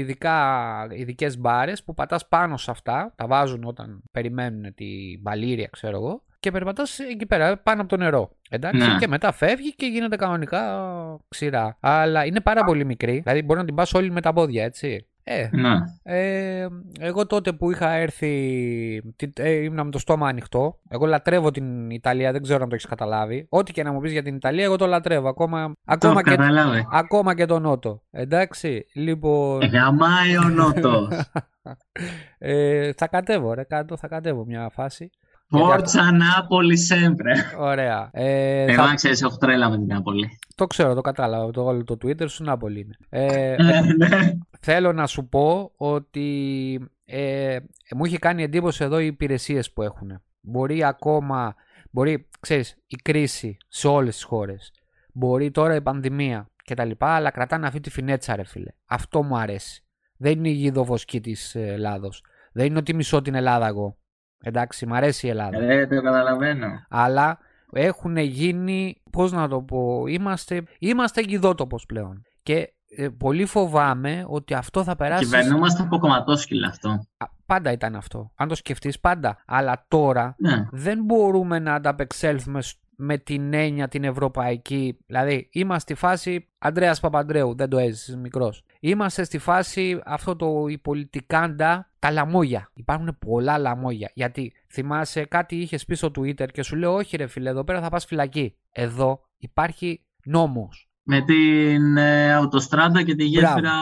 ειδικές μπάρες που πατάς πάνω σε αυτά. Τα βάζουν όταν περιμένουν τη μπαλήρια, ξέρω εγώ και περπατάς εκεί πέρα πάνω από το νερό. Εντάξει, ναι. και μετά φεύγει και γίνεται κανονικά ξηρά. Αλλά είναι πάρα πολύ μικρή, δηλαδή μπορεί να την πας όλη με τα πόδια, έτσι. Ε, ναι. ε, εγώ τότε που είχα έρθει ε, ήμουν με το στόμα ανοιχτό. Εγώ λατρεύω την Ιταλία, δεν ξέρω αν το έχεις καταλάβει. Ό,τι και να μου πεις για την Ιταλία, εγώ το λατρεύω. Ακόμα, ακόμα, και, ακόμα και τον Νότο. Εντάξει, λοιπόν. Γαμάει ο Νότος. ε, θα κατέβω, ρε, κάτω, θα κατέβω μια φάση. Φόρτσα Νάπολη sempre. Ωραία. Ε, Εγώ θα... ξέρεις, έχω τρέλα με την Νάπολη. Το ξέρω, το κατάλαβα. Το όλο το Twitter σου Νάπολη είναι. Ε, ναι, ναι. θέλω να σου πω ότι ε, μου έχει κάνει εντύπωση εδώ οι υπηρεσίες που έχουν. Μπορεί ακόμα, μπορεί, ξέρεις, η κρίση σε όλες τις χώρες. Μπορεί τώρα η πανδημία κτλ. Αλλά κρατάνε αυτή τη φινέτσα, ρε φίλε. Αυτό μου αρέσει. Δεν είναι η γιδοβοσκή της Ελλάδος. Δεν είναι ότι μισώ την Ελλάδα εγώ. Εντάξει, μ' αρέσει η Ελλάδα. Ε, το καταλαβαίνω. Αλλά έχουν γίνει, πώς να το πω, είμαστε, είμαστε γιδότοπος πλέον. Και ε, πολύ φοβάμαι ότι αυτό θα περάσει. Κυβερνούμαστε από κομματόσκυλα αυτό. Πάντα ήταν αυτό. Αν το σκεφτείς, πάντα. Αλλά τώρα ναι. δεν μπορούμε να ανταπεξέλθουμε με την έννοια την ευρωπαϊκή. Δηλαδή, είμαστε στη φάση Αντρέας Παπαντρέου, δεν το έζησες μικρός. Είμαστε στη φάση αυτό το η πολιτικάντα, τα λαμόγια. Υπάρχουν πολλά λαμόγια. Γιατί θυμάσαι κάτι είχες πει στο Twitter και σου λέω, Όχι, ρε φίλε, εδώ πέρα θα πας φυλακή. Εδώ υπάρχει νόμος με την ε, Αυτοστράντα και τη γέφυρα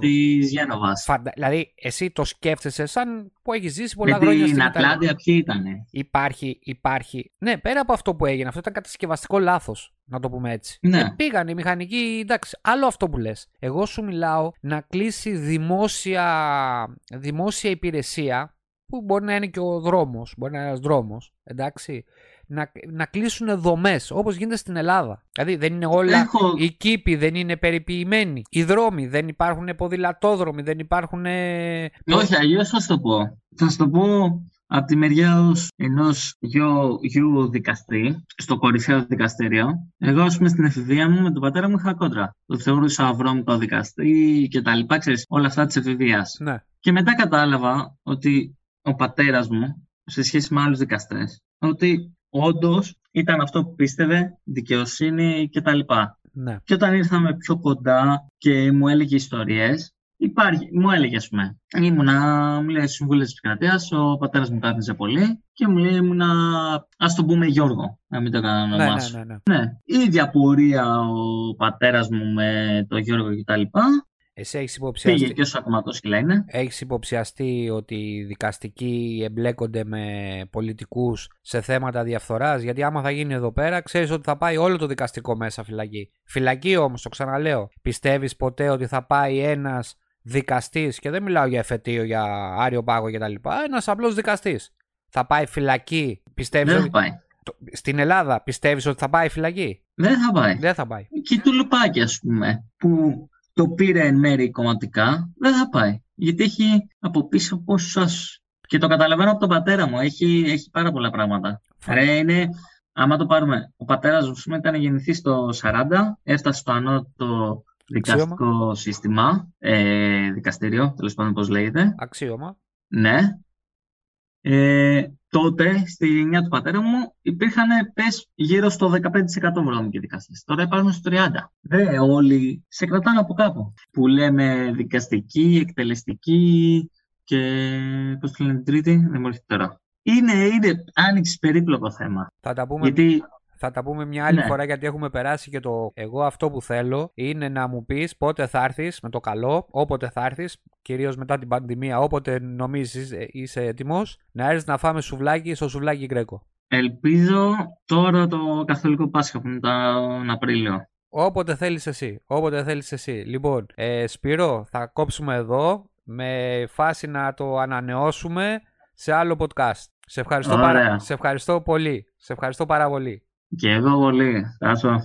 της Γένοβα. Δηλαδή, εσύ το σκέφτεσαι σαν που έχεις ζήσει πολλά με χρόνια στην Ατλάντια. Ποιοι ήταν. Υπάρχει, υπάρχει. Ναι, πέρα από αυτό που έγινε, αυτό ήταν κατασκευαστικό λάθος. Να το πούμε έτσι. Ναι. Ε, πήγαν οι μηχανικοί, εντάξει, άλλο αυτό που λες. Εγώ σου μιλάω να κλείσει δημόσια, δημόσια υπηρεσία που μπορεί να είναι και ο δρόμος, μπορεί να είναι ένας δρόμος, εντάξει να, να κλείσουν δομές όπως γίνεται στην Ελλάδα. Δηλαδή δεν είναι όλα. Έχω... Οι κήποι δεν είναι περιποιημένοι. Οι δρόμοι δεν υπάρχουν ποδηλατόδρομοι, δεν υπάρχουν. Όχι, αλλιώς θα σου το πω. Θα σου το πω από τη μεριά ενός γιου, γιου δικαστή, στο κορυφαίο δικαστήριο. Εγώ, ας πούμε, στην εφηβεία μου με τον πατέρα μου είχα κόντρα. Το θεωρούσα βρώμικο δικαστή και τα λοιπά, ξέρεις, όλα αυτά της εφηβείας. Ναι. Και μετά κατάλαβα ότι ο πατέρας μου, σε σχέση με άλλους δικαστές, ότι όντως ήταν αυτό που πίστευε, δικαιοσύνη κτλ. Ναι. Και όταν ήρθαμε πιο κοντά και μου έλεγε ιστορίες, Υπάρχει, μου έλεγε, ας πούμε, ήμουνα, μου λέει, συμβούλιος της επικρατείας, ο πατέρας μου κάθιζε πολύ και μου λέει, ήμουνα, ας το πούμε Γιώργο, να μην το κάνω ναι, ναι, ναι, ναι. ναι. Η ίδια πορεία ο πατέρας μου με τον Γιώργο κτλ. Εσύ έχεις υποψιαστεί. Πήγε και όσο ακροματόσκυλα είναι. Έχεις υποψιαστεί ότι οι δικαστικοί εμπλέκονται με πολιτικούς σε θέματα διαφθοράς; Γιατί άμα θα γίνει εδώ πέρα, ξέρεις ότι θα πάει όλο το δικαστικό μέσα φυλακή. Φυλακή όμως, το ξαναλέω. Πιστεύεις ποτέ ότι θα πάει ένας δικαστής, και δεν μιλάω για εφετείο, για άριο πάγο κτλ. Ένας απλός δικαστής. Θα πάει φυλακή. Πιστεύεις. Δεν ότι... θα πάει. Στην Ελλάδα πιστεύεις ότι θα πάει φυλακή; Δεν θα πάει. Δεν θα πάει. Και του λουπάκι, ας πούμε, που το πήρε εν μέρη κομματικά, δεν θα πάει. Γιατί έχει από πίσω πόσους Και το καταλαβαίνω από τον πατέρα μου. Έχει, έχει πάρα πολλά πράγματα. Ρε, είναι, άμα το πάρουμε, ο πατέρας μου ήταν γεννηθεί στο 40, έφτασε στο ανώτο δικαστικό σύστημα, ε, δικαστήριο, τέλος πάντων πώς λέγεται. Αξίωμα. Ναι. Ε, τότε, στη γενιά του πατέρα μου, υπήρχαν πες γύρω στο 15% βρώμικοι δικαστές. Τώρα υπάρχουν στο 30%. Δεν όλοι σε κρατάνε από κάπου. Που λέμε δικαστική, εκτελεστική και πώς το λένε τρίτη, δεν μου έρχεται τώρα. Είναι, είναι άνοιξη περίπλοκο θέμα. Θα τα πούμε. Γιατί θα τα πούμε μια άλλη Ναι. φορά γιατί έχουμε περάσει και το. Εγώ αυτό που θέλω είναι να μου πεις πότε θα έρθεις με το καλό, όποτε θα έρθεις, κυρίως μετά την πανδημία, όποτε νομίζεις είσαι έτοιμος, να έρθεις να φάμε σουβλάκι στο σουβλάκι Γκρέκο. ελπίζω τώρα το καθολικό Πάσχα που είναι τον Απρίλιο. Όποτε θέλεις εσύ. Όποτε θέλεις εσύ. Λοιπόν, ε, Σπύρο, θα κόψουμε εδώ με φάση να το ανανεώσουμε σε άλλο podcast. Σε ευχαριστώ, Ωραία. πάρα, σε ευχαριστώ πολύ. Σε ευχαριστώ πάρα πολύ. Και εγώ πολύ. Τάσο.